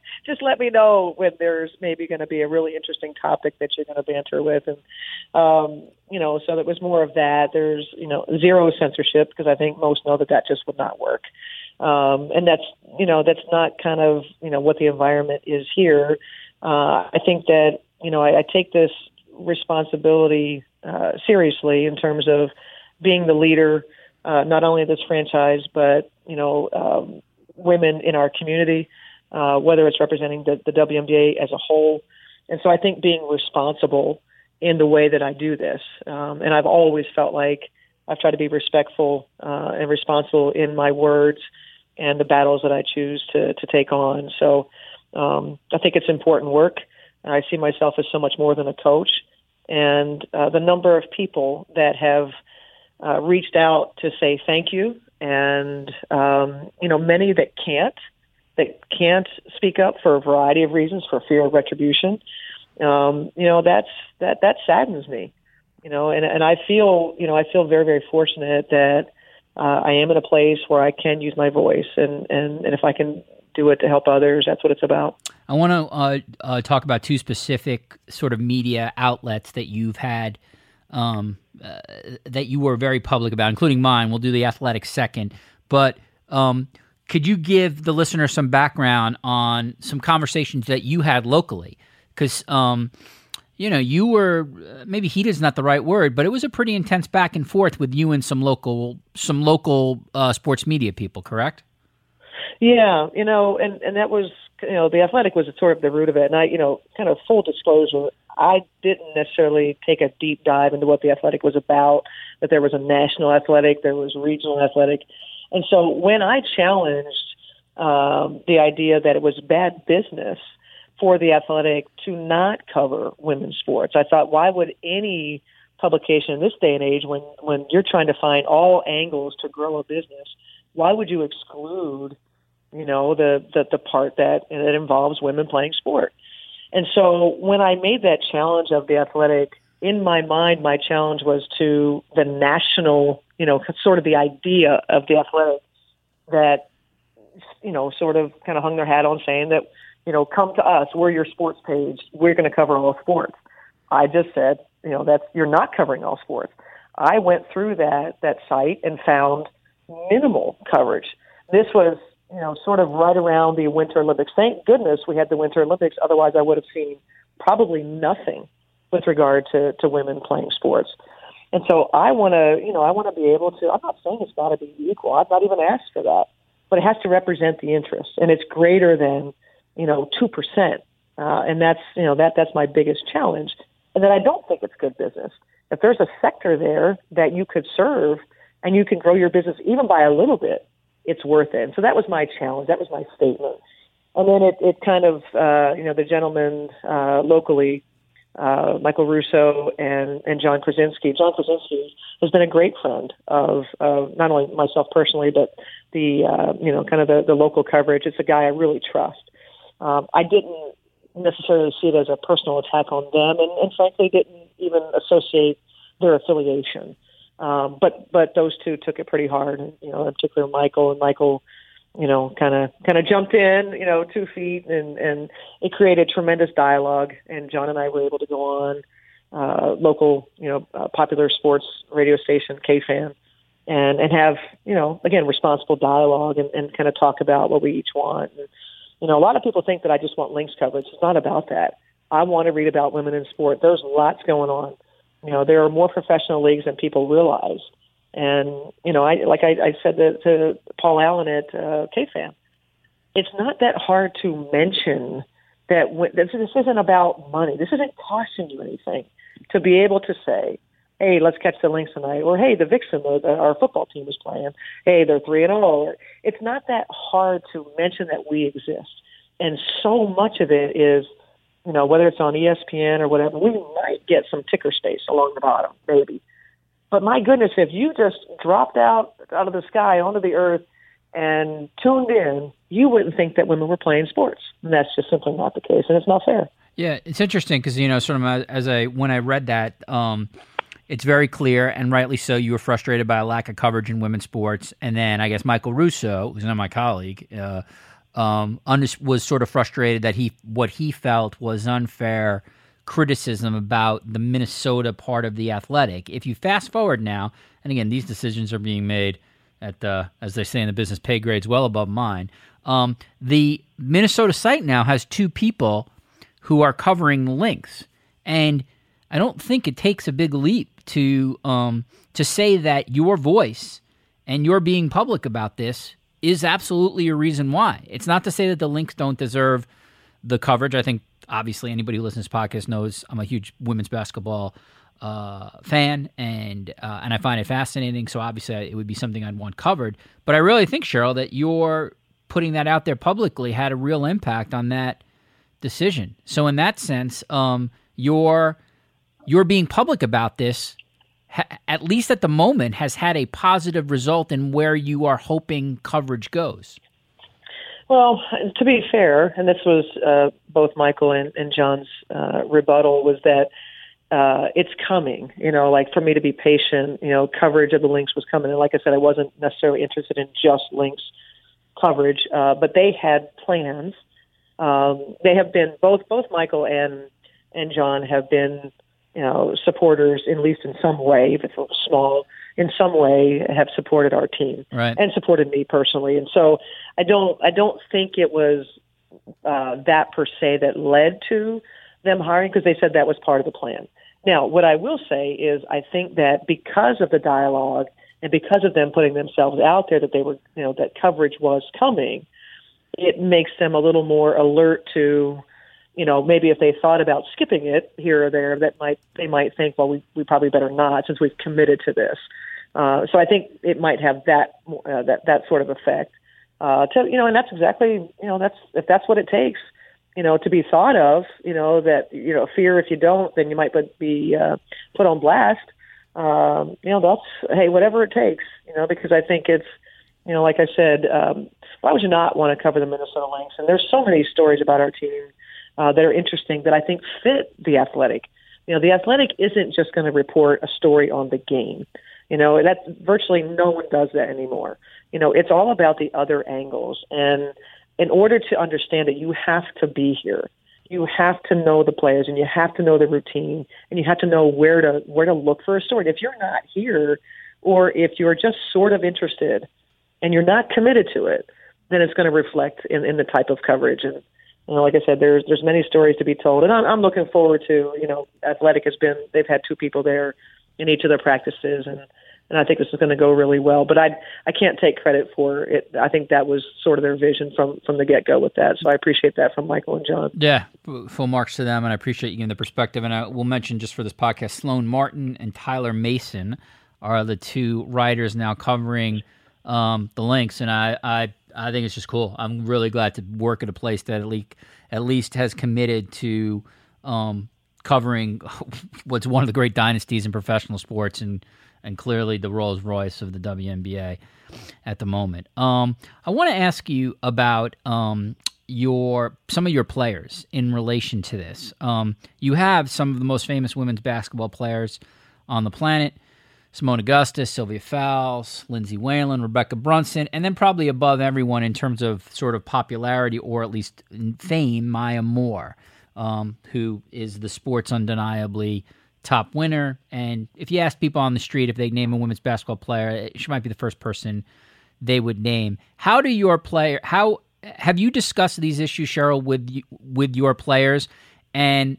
S3: [laughs] just let me know when there's maybe going to be a really interesting topic that you're going to banter with, and um, you know so it was more of that. There's you know zero censorship because I think most know that that just would not work. Um, and that's you know that's not kind of you know what the environment is here. Uh, I think that you know I, I take this responsibility uh, seriously in terms of being the leader, uh, not only this franchise, but you know, um, women in our community, uh, whether it's representing the, the WNBA as a whole. And so I think being responsible in the way that I do this. Um, and I've always felt like I've tried to be respectful uh, and responsible in my words and the battles that I choose to to take on. So um, I think it's important work. I see myself as so much more than a coach, and uh, the number of people that have uh, reached out to say thank you, and um, you know many that can't that can't speak up for a variety of reasons, for fear of retribution. Um, you know that's that that saddens me. You know, and and I feel you know I feel very very fortunate that uh, I am in a place where I can use my voice, and and and if I can do it to help others, that's what it's about.
S1: I want to uh, uh, talk about two specific sort of media outlets that you've had um, uh, that you were very public about, including mine. We'll do the athletic second, but um, could you give the listener some background on some conversations that you had locally? Because um, you know you were maybe heat is not the right word, but it was a pretty intense back and forth with you and some local some local uh, sports media people, correct?
S3: Yeah, you know, and and that was you know the athletic was sort of the root of it, and I you know kind of full disclosure, I didn't necessarily take a deep dive into what the athletic was about. That there was a national athletic, there was regional athletic, and so when I challenged um, the idea that it was bad business for the athletic to not cover women's sports, I thought, why would any publication in this day and age, when when you're trying to find all angles to grow a business, why would you exclude you know, the, the, the part that, that involves women playing sport. And so when I made that challenge of the athletic, in my mind, my challenge was to the national, you know, sort of the idea of the athletic that, you know, sort of kind of hung their hat on saying that, you know, come to us, we're your sports page, we're going to cover all sports. I just said, you know, that's, you're not covering all sports. I went through that, that site and found minimal coverage. This was you know, sort of right around the Winter Olympics. Thank goodness we had the Winter Olympics. Otherwise, I would have seen probably nothing with regard to, to women playing sports. And so I want to, you know, I want to be able to, I'm not saying it's got to be equal. I've not even asked for that, but it has to represent the interest and it's greater than, you know, 2%. Uh, and that's, you know, that, that's my biggest challenge. And then I don't think it's good business. If there's a sector there that you could serve and you can grow your business even by a little bit, it's worth it. And so that was my challenge. That was my statement. And then it, it kind of, uh, you know, the gentleman uh, locally, uh, Michael Russo and, and John Krawczynski. John Krawczynski has been a great friend of uh, not only myself personally, but the, uh, you know, kind of the, the local coverage. It's a guy I really trust. Um, I didn't necessarily see it as a personal attack on them, and, and frankly, didn't even associate their affiliation. Um, but but those two took it pretty hard, and you know, in particular Michael and Michael, you know, kind of kind of jumped in, you know, two feet, and and it created tremendous dialogue. And John and I were able to go on uh, local, you know, uh, popular sports radio station KFan, and and have you know again responsible dialogue and, and kind of talk about what we each want. And, you know, a lot of people think that I just want Lynx coverage. It's not about that. I want to read about women in sport. There's lots going on you know, there are more professional leagues than people realize. And, you know, I, like I, I said to, to Paul Allen at uh, KFan, it's not that hard to mention that w- this, this isn't about money. This isn't costing you anything to be able to say, hey, let's catch the Lynx tonight, or hey, the Vixen, the, our football team is playing. Hey, they're three and zero. Oh. It's not that hard to mention that we exist, and so much of it is you know, whether it's on ESPN or whatever, we might get some ticker space along the bottom, maybe. But my goodness, if you just dropped out out of the sky onto the earth and tuned in, you wouldn't think that women were playing sports. And that's just simply not the case, and it's not fair.
S1: Yeah, it's interesting because you know, sort of as I when I read that, um, it's very clear and rightly so. You were frustrated by a lack of coverage in women's sports, and then I guess Michael Russo, who's not my colleague, uh, um, was sort of frustrated that he what he felt was unfair criticism about the Minnesota part of the athletic. If you fast forward now, and again, these decisions are being made at the, as they say in the business, pay grades well above mine. Um, the Minnesota site now has two people who are covering Lynx, and I don't think it takes a big leap to um, to say that your voice and your being public about this is absolutely a reason why. It's not to say that the Lynx don't deserve the coverage. I think obviously anybody who listens to podcast knows I'm a huge women's basketball uh, fan, and uh, and I find it fascinating. So obviously, it would be something I'd want covered. But I really think, Cheryl, that your putting that out there publicly had a real impact on that decision. So in that sense, um, your your being public about this, at least at the moment, has had a positive result in where you are hoping coverage goes.
S3: Well, to be fair, and this was uh, both Michael and, and John's uh, rebuttal, was that uh, it's coming. You know, like for me to be patient, you know, coverage of the Lynx was coming. And like I said, I wasn't necessarily interested in just Lynx coverage, uh, but they had plans. Um, they have been both both Michael and and John have been, you know, supporters at least in some way, if it's a small, in some way have supported our team
S1: right.
S3: and supported me personally. And so I don't I don't think it was uh, that per se that led to them hiring because they said that was part of the plan. Now, what I will say is I think that because of the dialogue and because of them putting themselves out there that they were, you know, that coverage was coming, it makes them a little more alert to, you know, maybe if they thought about skipping it here or there, that might they might think, well, we we probably better not since we've committed to this. Uh, so I think it might have that uh, that that sort of effect. Uh, to you know, and that's exactly you know that's if that's what it takes you know, to be thought of, you know, that, you know, fear if you don't, then you might be uh, put on blast. Um, you know, that's, hey, whatever it takes, you know, because I think it's, you know, like I said, um, why would you not want to cover the Minnesota Lynx? And there's so many stories about our team uh, that are interesting that I think fit the athletic. You know, the athletic isn't just going to report a story on the game. You know, that's virtually no one does that anymore. You know, it's all about the other angles. And in order to understand it, you have to be here. You have to know the players and you have to know the routine and you have to know where to where to look for a story. If you're not here or if you're just sort of interested and you're not committed to it, then it's going to reflect in, in the type of coverage. And you know, like I said, there's there's many stories to be told, and I'm, I'm looking forward to. You know, Athletic has been they've had two people there in each of their practices, and and I think this is going to go really well. But I I can't take credit for it. I think that was sort of their vision from from the get go with that. So I appreciate that from Michael and John.
S1: Yeah, full marks to them, and I appreciate you giving the perspective. And I will mention just for this podcast, Sloan Martin and Tyler Mason are the two writers now covering um, the Lynx, and I, I I think it's just cool. I'm really glad to work at a place that at least at least has committed to um, covering [laughs] what's one of the great dynasties in professional sports and and clearly the Rolls Royce of the WNBA at the moment. Um, I want to ask you about um, your some of your players in relation to this. Um, you have some of the most famous women's basketball players on the planet. Seimone Augustus, Sylvia Fowles, Lindsay Whalen, Rebekkah Brunson, and then probably above everyone in terms of sort of popularity or at least fame, Maya Moore, um, who is the sports undeniably top winner. And if you ask people on the street if they name a women's basketball player, she might be the first person they would name. How do your player? How have you discussed these issues, Cheryl, with with your players, and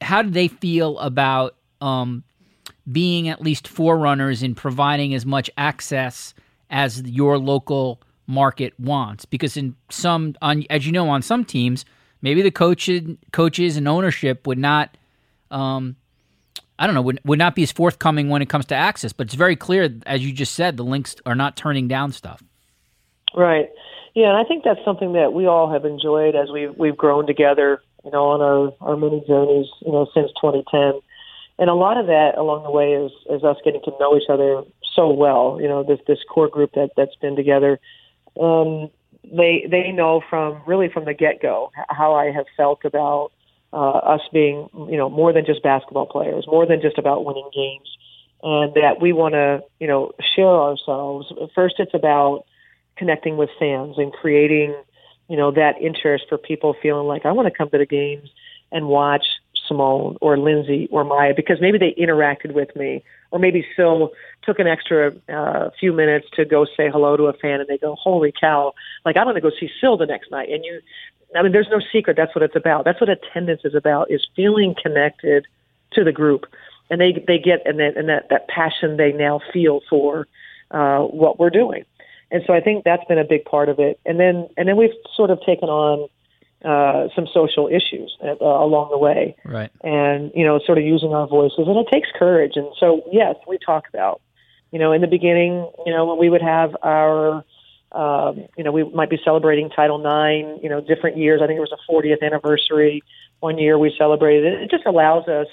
S1: how do they feel about um, being at least forerunners in providing as much access as your local market wants? Because in some, on, as you know, on some teams, maybe the coaches, coaches and ownership would not um, I don't know, would, would not be as forthcoming when it comes to access. But it's very clear, as you just said, the Lynx are not turning down stuff.
S3: Right. Yeah, and I think that's something that we all have enjoyed as we've we've grown together, you know, on our our many journeys, you know, since 2010. And a lot of that along the way is is us getting to know each other so well. You know, this this core group that that's been together. Um, they they know from really from the get go how I have felt about uh, us being, you know, more than just basketball players, more than just about winning games, and that we want to, you know, share ourselves. First, it's about connecting with fans and creating, you know, that interest for people feeling like I want to come to the games and watch Seimone or Lindsay or Maya because maybe they interacted with me or maybe Phil took an extra uh, few minutes to go say hello to a fan and they go, holy cow, like I want to go see Phil the next night. And you, I mean, there's no secret. That's what it's about. That's what attendance is about: is feeling connected to the group, and they they get and that and that that passion they now feel for uh, what we're doing. And so I think that's been a big part of it. And then and then we've sort of taken on uh, some social issues uh, along the way.
S1: Right.
S3: And, you know, sort of using our voices. And it takes courage. And so, yes, we talk about, you know, in the beginning, you know, when we would have our, um, you know, we might be celebrating Title IX, you know, different years. I think it was a 40th anniversary. One year we celebrated it. It just allows us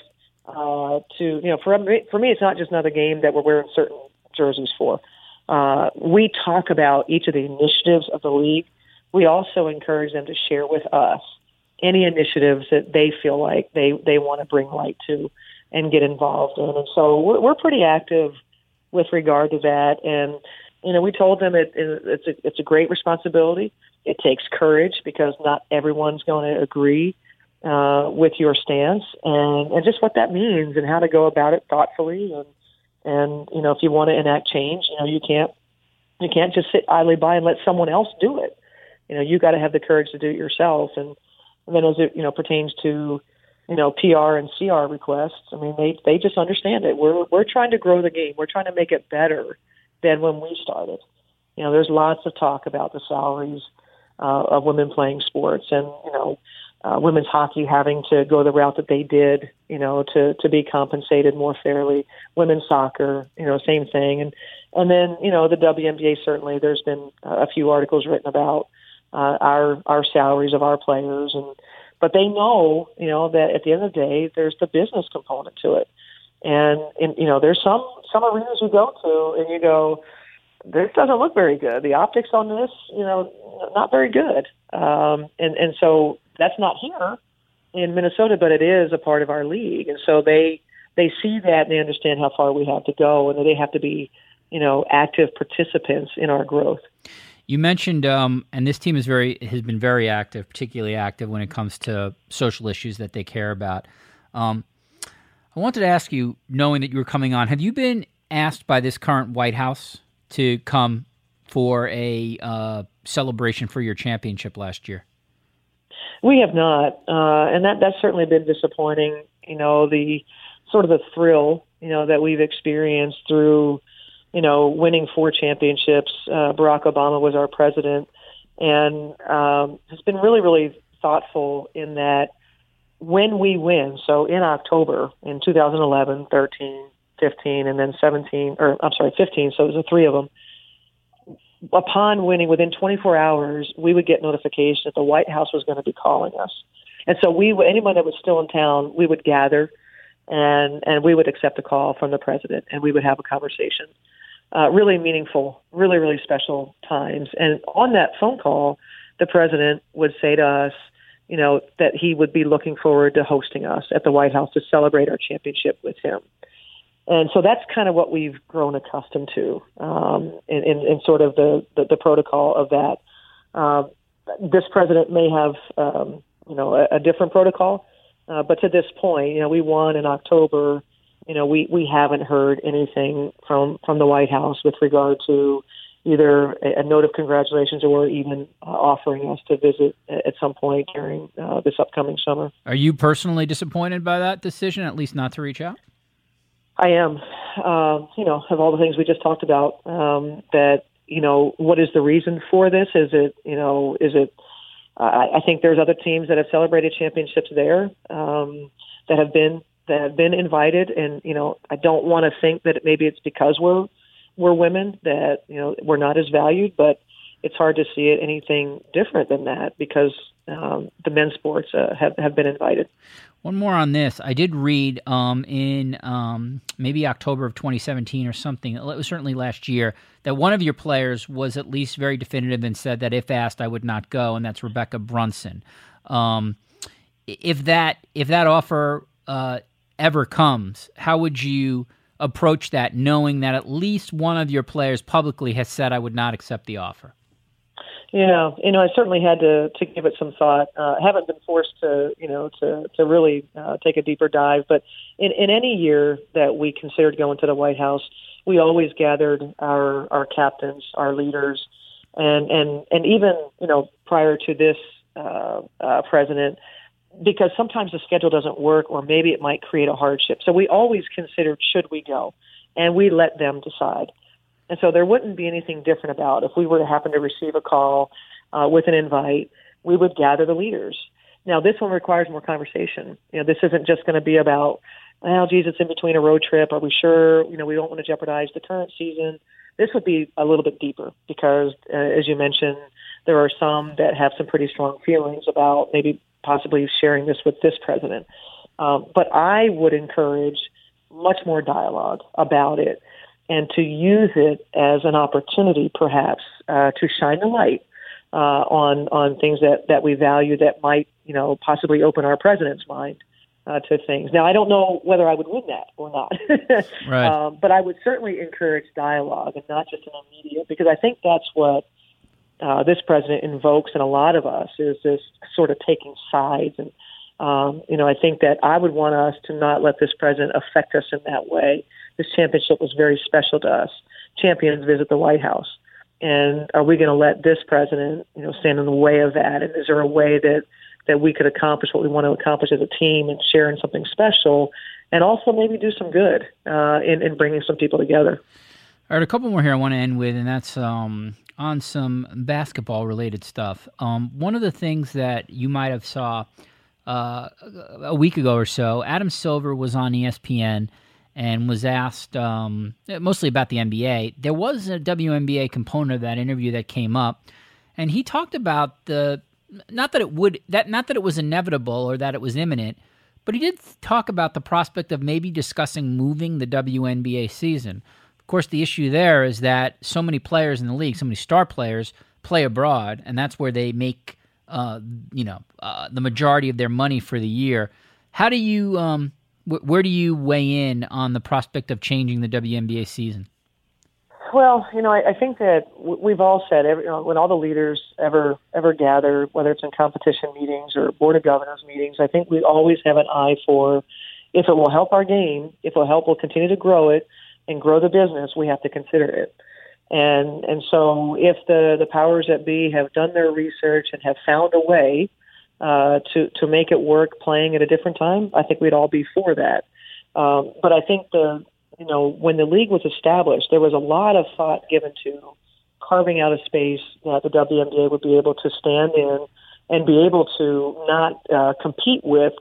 S3: uh, to, you know, for me, for me, it's not just another game that we're wearing certain jerseys for. Uh, we talk about each of the initiatives of the league we also encourage them to share with us any initiatives that they feel like they, they want to bring light to and get involved in. And so we're, we're pretty active with regard to that. And, you know, we told them it, it, it's, a, it's a great responsibility. It takes courage because not everyone's going to agree uh, with your stance and, and just what that means and how to go about it thoughtfully. And, and, you know, if you want to enact change, you know, you can't, you can't just sit idly by and let someone else do it you know you got to have the courage to do it yourself and, and then as it you know pertains to you know PR and CR requests I mean they they just understand it we're we're trying to grow the game we're trying to make it better than when we started you know there's lots of talk about the salaries uh, of women playing sports and you know uh, women's hockey having to go the route that they did, you know, to to be compensated more fairly. Women's soccer, you know, same thing, and and then you know the WNBA certainly. There's been a few articles written about uh, our our salaries of our players, and but they know, you know, that at the end of the day, there's the business component to it, and, and you know, there's some some arenas you go to, and you go, this doesn't look very good. The optics on this, you know, not very good, um, and and so that's not here in Minnesota, but it is a part of our league, and so they they see that and they understand how far we have to go, and that they have to be, you know, active participants in our growth.
S1: You mentioned, um, and this team is very has been very active, particularly active when it comes to social issues that they care about. Um, I wanted to ask you, knowing that you were coming on, have you been asked by this current White House to come for a uh, celebration for your championship last year?
S3: We have not, uh, and that that's certainly been disappointing. You know, the sort of the thrill, you know, that we've experienced through you know, winning four championships. Uh, Barack Obama was our president, and um, has been really, really thoughtful in that when we win. So in October in 2011, 13, 15, and then 17, or I'm sorry, 15. So it was the three of them. Upon winning, within 24 hours, we would get notification that the White House was going to be calling us, and so we, anyone that was still in town, we would gather, and and we would accept a call from the president, and we would have a conversation uh, really meaningful, really, really special times. And on that phone call, the president would say to us, you know, that he would be looking forward to hosting us at the White House to celebrate our championship with him. And so that's kind of what we've grown accustomed to um, in, in, in sort of the, the, the protocol of that. Uh, this president may have, um, you know, a, a different protocol, uh, but to this point, you know, we won in October you know, we, we haven't heard anything from, from the White House with regard to either a, a note of congratulations or even uh, offering us to visit at some point during uh, this upcoming summer.
S1: Are you personally disappointed by that decision, at least not to reach out?
S3: I am. Uh, you know, of all the things we just talked about, um, that you know, what is the reason for this? Is it you know, is it? Uh, I think there's other teams that have celebrated championships there um, that have been that have been invited, and you know, I don't want to think that maybe it's because we're we're women that you know we're not as valued, but it's hard to see it anything different than that because um, the men's sports uh, have have been invited.
S1: One more on this. I did read um, in um, maybe October of 2017 or something. It was certainly last year that one of your players was at least very definitive and said that if asked, I would not go, and that's Rebekkah Brunson. Um, if that if that offer uh, ever comes, how would you approach that knowing that at least one of your players publicly has said, I would not accept the offer?
S3: Yeah, you know, I certainly had to to give it some thought. Uh, haven't been forced to, you know, to to really uh, take a deeper dive. But in in any year that we considered going to the White House, we always gathered our our captains, our leaders, and and and even you know prior to this uh, uh, president, because sometimes the schedule doesn't work or maybe it might create a hardship. So we always considered should we go, and we let them decide. And so there wouldn't be anything different about if we were to happen to receive a call uh, with an invite we would gather the leaders. Now, this one requires more conversation. You know, this isn't just going to be about, well, geez, it's in between a road trip. Are we sure? You know, we don't want to jeopardize the current season. This would be a little bit deeper because, uh, as you mentioned, there are some that have some pretty strong feelings about maybe possibly sharing this with this president. Um, but I would encourage much more dialogue about it and to use it as an opportunity, perhaps, uh, to shine a light uh, on on things that that we value that might, you know, possibly open our president's mind uh, to things. Now, I don't know whether I would win that or not, [laughs]
S1: right.
S3: um, but I would certainly encourage dialogue and not just in the media because I think that's what uh, this president invokes in a lot of us is this sort of taking sides and um, you know, I think that I would want us to not let this president affect us in that way. This championship was very special to us. Champions visit the White House. And are we going to let this president, you know, stand in the way of that? And is there a way that, that we could accomplish what we want to accomplish as a team and share in something special and also maybe do some good uh, in, in bringing some people together?
S1: All right, a couple more here I want to end with, and that's um, on some basketball related stuff. Um, one of the things that you might have saw – uh, a week ago or so, Adam Silver was on ESPN and was asked um, mostly about the NBA. There was a WNBA component of that interview that came up, and he talked about the not that it would that not that it was inevitable or that it was imminent, but he did talk about the prospect of maybe discussing moving the WNBA season. Of course, the issue there is that so many players in the league, so many star players, play abroad, and that's where they make uh, you know, uh, the majority of their money for the year. How do you, um, wh- where do you weigh in on the prospect of changing the WNBA season?
S3: Well, you know, I, I think that we've all said every, you know, when all the leaders ever ever gather, whether it's in competition meetings or board of governors meetings, I think we always have an eye for if it will help our game, if it will help, we'll continue to grow it and grow the business. We have to consider it. And and so if the the powers that be have done their research and have found a way uh, to to make it work playing at a different time, I think we'd all be for that. Um, but I think the you know when the league was established, there was a lot of thought given to carving out a space that the WNBA would be able to stand in and be able to not uh, compete with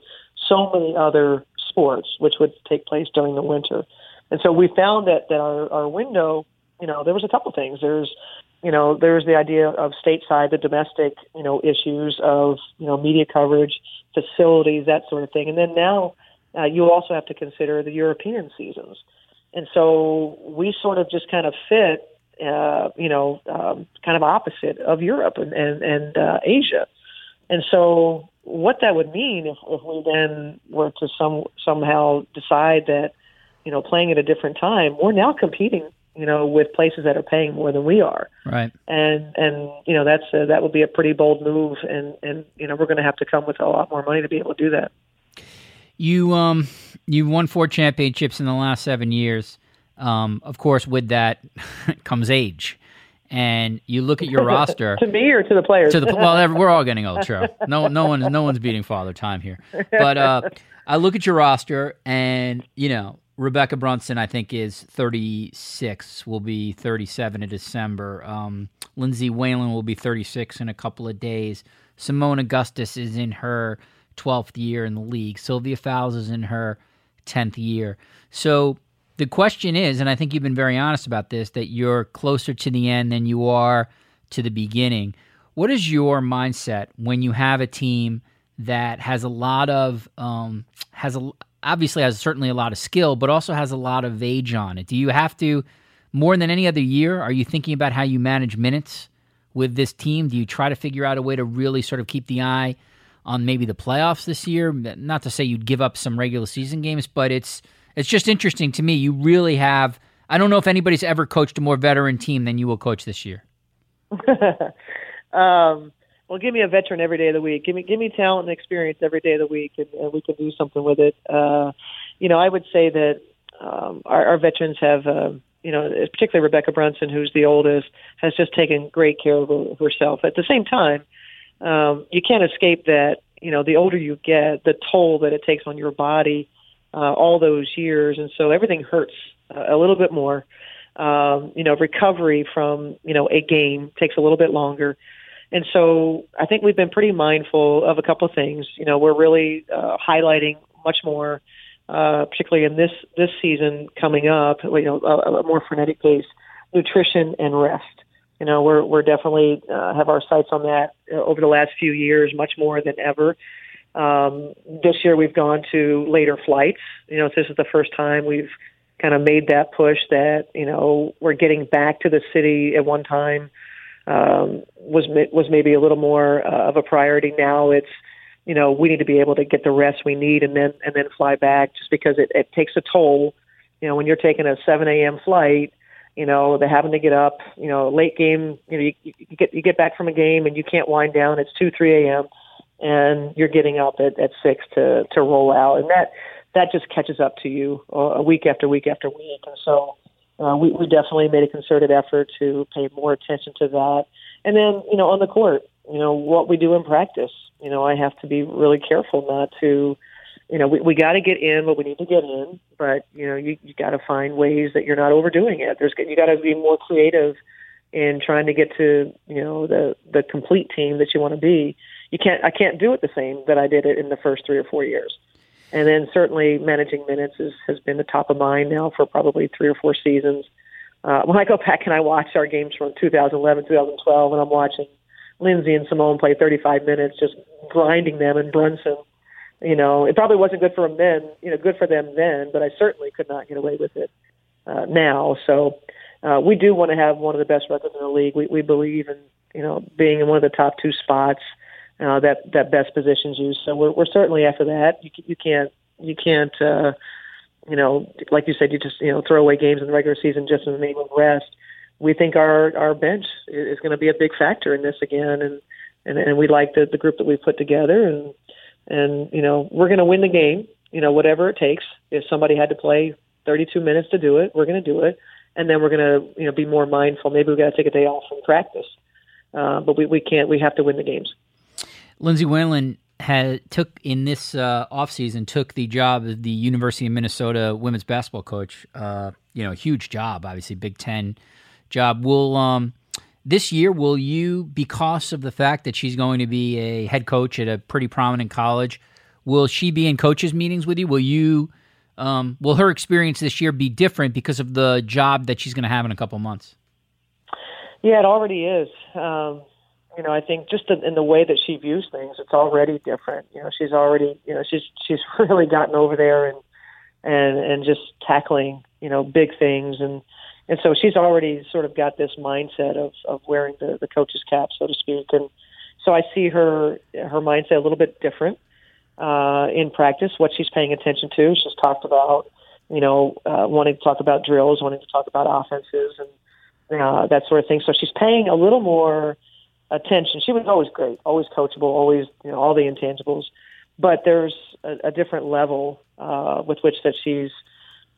S3: so many other sports, which would take place during the winter. And so we found that that our, our window you know, there was a couple things. There's, you know, there's the idea of stateside, the domestic, you know, issues of, you know, media coverage, facilities, that sort of thing. And then now uh, you also have to consider the European seasons. And so we sort of just kind of fit, uh, you know, um, kind of opposite of Europe and, and, and uh, Asia. And so what that would mean if, if we then were to some somehow decide that, you know, playing at a different time, we're now competing you know, with places that are paying more than we are.
S1: Right.
S3: And and you know that's a, that would be a pretty bold move, and and you know we're going to have to come with a lot more money to be able to do that.
S1: You um you won four championships in the last seven years. Um, of course, with that [laughs] comes age. And you look at your [laughs] roster
S3: to me or to the players.
S1: To the well, we're all getting old, [laughs] true. No, no one, no one's beating father time here. But uh, I look at your roster, and you know Rebekkah Brunson, I think, is 36, will be 37 in December. Um, Lindsay Whalen will be 36 in a couple of days. Seimone Augustus is in her 12th year in the league. Sylvia Fowles is in her 10th year. So the question is, and I think you've been very honest about this, that you're closer to the end than you are to the beginning. What is your mindset when you have a team that has a lot of um, has a obviously has certainly a lot of skill, but also has a lot of age on it. Do you have to, more than any other year, are you thinking about how you manage minutes with this team? Do you try to figure out a way to really sort of keep the eye on maybe the playoffs this year? Not to say you'd give up some regular season games, but it's it's just interesting to me. You really have. I don't know if anybody's ever coached a more veteran team than you will coach this year. [laughs]
S3: um, well, give me a veteran every day of the week. Give me give me talent and experience every day of the week, and, and we can do something with it. Uh, you know, I would say that um, our, our veterans have, uh, you know, particularly Rebekkah Brunson, who's the oldest, has just taken great care of herself. At the same time, um, you can't escape that. You know, the older you get, the toll that it takes on your body, uh, all those years, and so everything hurts uh, a little bit more. Um, you know, recovery from you know a game takes a little bit longer And so I think we've been pretty mindful of a couple of things. You know, we're really uh, highlighting much more, uh, particularly in this this season coming up. You know, a, a more frenetic pace, nutrition and rest. You know, we're we're definitely uh, have our sights on that uh, over the last few years, much more than ever. Um, this year we've gone to later flights. You know, this is the first time we've kind of made that push that you know we're getting back to the city at one time um, was was maybe a little more uh, of a priority. Now it's you know we need to be able to get the rest we need and then and then fly back just because it, it takes a toll. You know when you're taking a 7 a.m. flight, you know they're having to get up. You know late game. You know you, you get you get back from a game and you can't wind down. It's two 3 a.m. and you're getting up at, at six to to roll out and that that just catches up to you uh, week after week after week and so uh, we, we definitely made a concerted effort to pay more attention to that. And then, you know, on the court, you know, what we do in practice, you know, I have to be really careful not to, you know, we, we got to get in what we need to get in, but, you know, you, you got to find ways that you're not overdoing it. There's, you got to be more creative in trying to get to, you know, the, the complete team that you want to be. You can't, I can't do it the same that I did it in the first three or four years. And then certainly managing minutes is, has been the top of mind now for probably three or four seasons. Uh, when I go back and I watch our games from 2011, 2012, and I'm watching Lindsay and Seimone play 35 minutes, just grinding them, and Brunson, you know, it probably wasn't good for them then, you know, good for them then, but I certainly could not get away with it uh, now. So uh, we do want to have one of the best records in the league. We, we believe in, you know, being in one of the top two spots uh, that that best positions you. So we're we're certainly after that. You you can't you can't uh, you know like you said you just you know throw away games in the regular season just in the name of rest. We think our our bench is going to be a big factor in this again, and and and we like the the group that we put together, and and you know we're going to win the game. You know whatever it takes. If somebody had to play 32 minutes to do it, we're going to do it, and then we're going to you know be more mindful. Maybe we got to take a day off from practice, uh, but we we can't. We have to win the games.
S1: Lindsay Whalen had took in this uh, offseason took the job of the University of Minnesota women's basketball coach. Uh, you know, huge job, obviously Big Ten job. Will um, this year will you, because of the fact that she's going to be a head coach at a pretty prominent college, will she be in coaches meetings with you? Will you? Um, will her experience this year be different because of the job that she's going to have in a couple months?
S3: Yeah, it already is. Um, you know, I think just in the way that she views things, it's already different. You know, she's already, you know, she's she's [laughs] really gotten over there and and and just tackling, you know, big things and and so she's already sort of got this mindset of of wearing the the coach's cap, so to speak. And so I see her her mindset a little bit different uh, in practice. What she's paying attention to, she's talked about, you know, uh, wanting to talk about drills, wanting to talk about offenses and uh, that sort of thing. So she's paying a little more attention. She was always great, always coachable, always you know all the intangibles. But there's a, a different level uh, with which that she's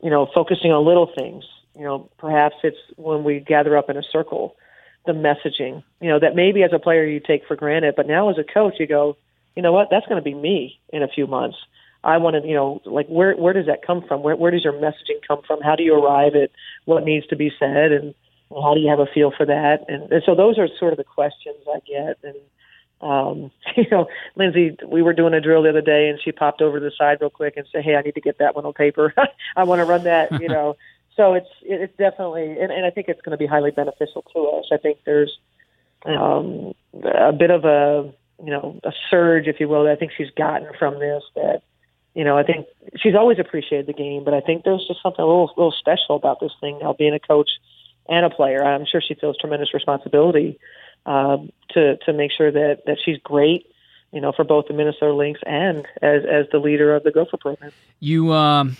S3: you know focusing on little things. You know, perhaps it's when we gather up in a circle, the messaging. You know that maybe as a player you take for granted, but now as a coach you go, you know what, that's going to be me in a few months. I want to, you know, like where where does that come from? Where where does your messaging come from? How do you arrive at what needs to be said? And how do you have a feel for that? And, and so those are sort of the questions I get. And um, [laughs] you know, Lindsay, we were doing a drill the other day, and she popped over to the side real quick and said, "Hey, I need to get that one on paper. [laughs] I want to run that." You know, [laughs] so it's it's definitely, and, and I think it's going to be highly beneficial to us. I think there's um, a bit of a you know a surge, if you will, that I think she's gotten from this. That you know, I think she's always appreciated the game, but I think there's just something a little little special about this thing now. Being a coach and a player. I'm sure she feels tremendous responsibility um, to to make sure that that she's great, you know, for both the Minnesota Lynx and as as the leader of the Gopher program.
S1: You um,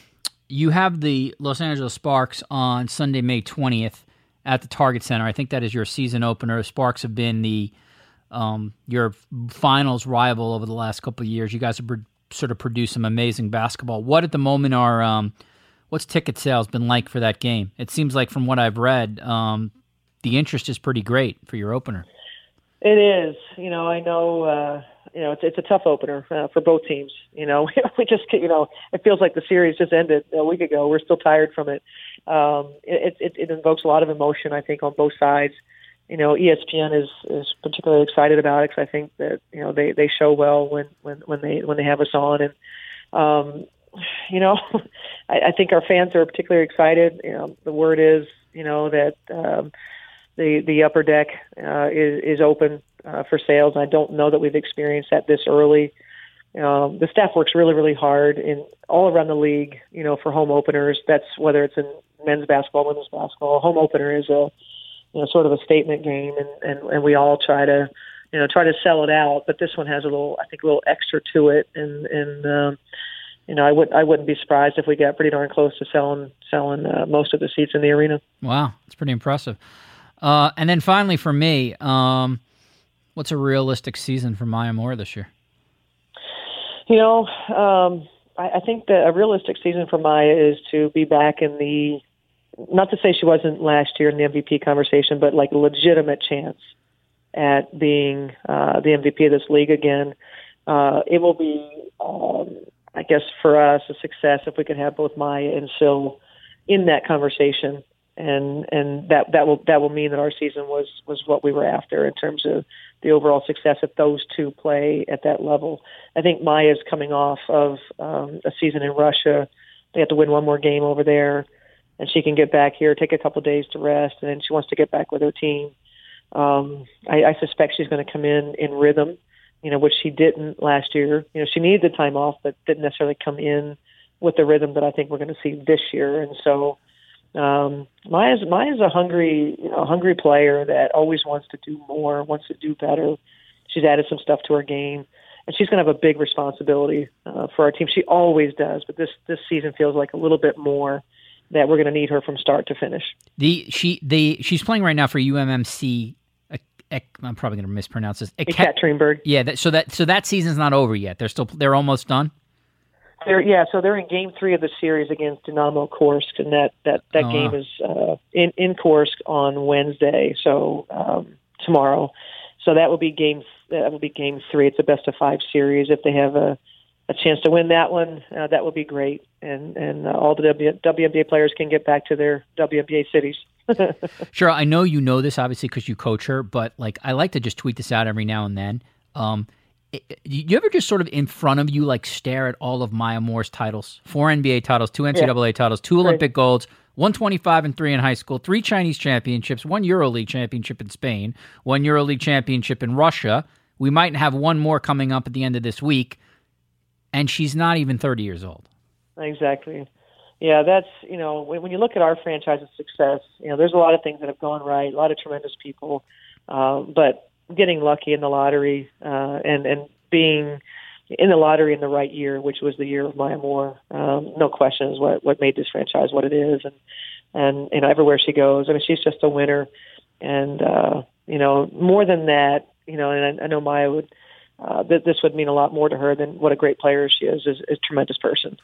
S1: you have the Los Angeles Sparks on Sunday, May 20th at the Target Center. I think that is your season opener. Sparks have been the um, your finals rival over the last couple of years. You guys have sort of produced some amazing basketball. What at the moment are um, what's ticket sales been like for that game? It seems like from what I've read, um, the interest is pretty great for your opener.
S3: It is. You know, I know. Uh, you know, it's it's a tough opener uh, for both teams. You know, [laughs] we just you know, it feels like the series just ended a week ago. We're still tired from it. Um, it, it it invokes a lot of emotion, I think, on both sides. you know, ESPN is is particularly excited about it because I think that you know they they show well when when when they when they have us on, and um, [sighs] you know, [laughs] I, I think our fans are particularly excited. You know, the word is you know that um, the the upper deck uh, is is open uh, for sales. I don't know that we've experienced that this early. Um, the staff works really, really hard in all around the league. You know, for home openers. That's whether it's in men's basketball, women's basketball. Home opener is a you know sort of a statement game, and and, and we all try to you know try to sell it out. But this one has a little, I think, a little extra to it, and and um, you know I would I wouldn't be surprised if we got pretty darn close to selling selling uh, most of the seats in the arena.
S1: Wow, that's pretty impressive. Uh, and then finally, for me, um, what's a realistic season for Maya Moore this year?
S3: You know, um, I, I think that a realistic season for Maya is to be back in the not to say she wasn't last year in the MVP conversation, but like a legitimate chance at being uh, the MVP of this league again. Uh, it will be, um, I guess, for us a success if we could have both Maya and Syl in that conversation, and and that that will that will mean that our season was was what we were after in terms of the overall success if those two play at that level. I think Maya's coming off of um, a season in Russia. They have to win one more game over there and she can get back here, take a couple of days to rest, and then she wants to get back with her team. Um, I, I suspect she's going to come in in rhythm, you know, which she didn't last year. You know, she needed the time off, but didn't necessarily come in with the rhythm that I think we're going to see this year. And so, um, Maya's Maya's a hungry, you know, hungry player that always wants to do more, wants to do better. She's added some stuff to her game, and she's going to have a big responsibility uh, for our team. She always does, but this this season feels like a little bit more that we're going to need her from start to finish.
S1: The she the she's playing right now for UMMC. I'm probably going to mispronounce this.
S3: Ekaterinburg.
S1: Yeah, that, so that so that season's not over yet. They're still they're almost done.
S3: They're, yeah, so they're in game three of the series against Dynamo Kursk, and that that that oh, game wow. is uh, in in Kursk on Wednesday, so um, tomorrow. So that will be game that will be game three. It's a best of five series. If they have a a chance to win that one, uh, that would be great. And and uh, all the w- WNBA players can get back to their WNBA cities. [laughs]
S1: sure, I know you know this obviously because you coach her, but like I like to just tweet this out every now and then. Um, it, you ever just sort of in front of you like stare at all of Maya Moore's titles? Four NBA titles, two NCAA yeah. titles, two Olympic golds, 125 and 3 in high school, three Chinese championships, one EuroLeague championship in Spain, one EuroLeague championship in Russia. We might have one more coming up at the end of this week and she's not even 30 years old.
S3: Exactly. Yeah, that's, you know, when, when you look at our franchise's success, you know, there's a lot of things that have gone right, a lot of tremendous people, uh, but getting lucky in the lottery uh, and, and being in the lottery in the right year, which was the year of Maya Moore, um, no question is what, what made this franchise what it is. And, and, you know, everywhere she goes, I mean, she's just a winner. And, uh, you know, more than that, you know, and I, I know Maya would, uh, that this would mean a lot more to her than what a great player she is, is, is a tremendous person.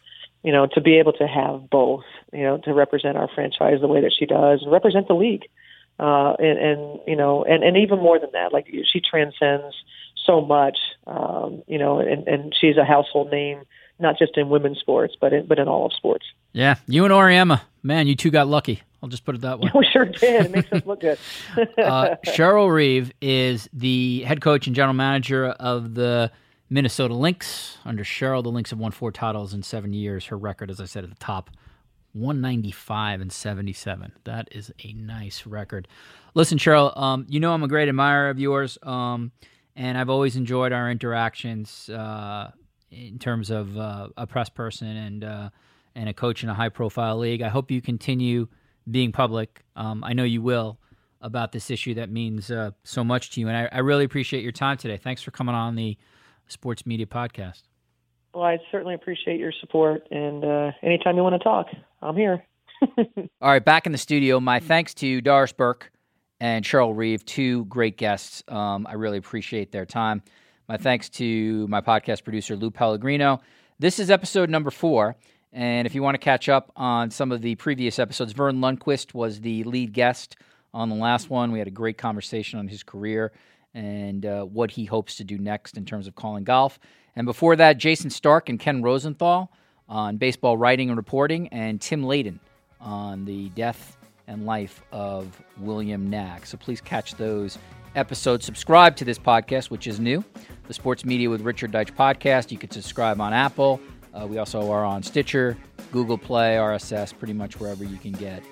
S3: You know, to be able to have both, you know, to represent our franchise the way that she does and represent the league. Uh, and, and, you know, and, and even more than that, like she transcends so much, um, you know, and, and she's a household name, not just in women's sports, but in, but in all of sports.
S1: Yeah. You and Auriemma, man, you two got lucky. I'll just put it that way. [laughs]
S3: We sure did. It makes us look good. [laughs] uh,
S1: Cheryl Reeve is the head coach and general manager of the Minnesota Lynx. Under Cheryl, the Lynx have won four titles in seven years. Her record, as I said at the top, 195 and 77. That is a nice record. Listen, Cheryl, um, you know I'm a great admirer of yours, um, and I've always enjoyed our interactions uh, in terms of uh, a press person and uh, and a coach in a high profile league. I hope you continue being public. Um, I know you will about this issue that means uh, so much to you, and I, I, really appreciate your time today. Thanks for coming on the Sports Media Podcast.
S3: Well, I certainly appreciate your support, and uh, anytime you want to talk, I'm here. [laughs]
S1: All right, back in the studio. My thanks to Doris Burke and Cheryl Reeve, two great guests. Um, I really appreciate their time. My thanks to my podcast producer, Lou Pellegrino. This is episode number four. And if you want to catch up on some of the previous episodes, Verne Lundquist was the lead guest on the last one. We had a great conversation on his career and uh, what he hopes to do next in terms of calling golf. And before that, Jayson Stark and Ken Rosenthal on baseball writing and reporting, and Tim Layden on the death and life of William Nack. So please catch those episodes. Subscribe to this podcast, which is new, the Sports Media with Richard Deitsch podcast. You can subscribe on Apple. Uh, we also are on Stitcher, Google Play, RSS, pretty much wherever you can get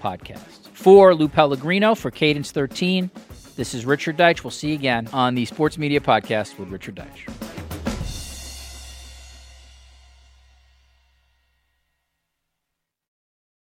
S1: podcasts. For Lou Pellegrino, for Cadence 13, this is Richard Deitsch. We'll see you again on the Sports Media Podcast with Richard Deitsch.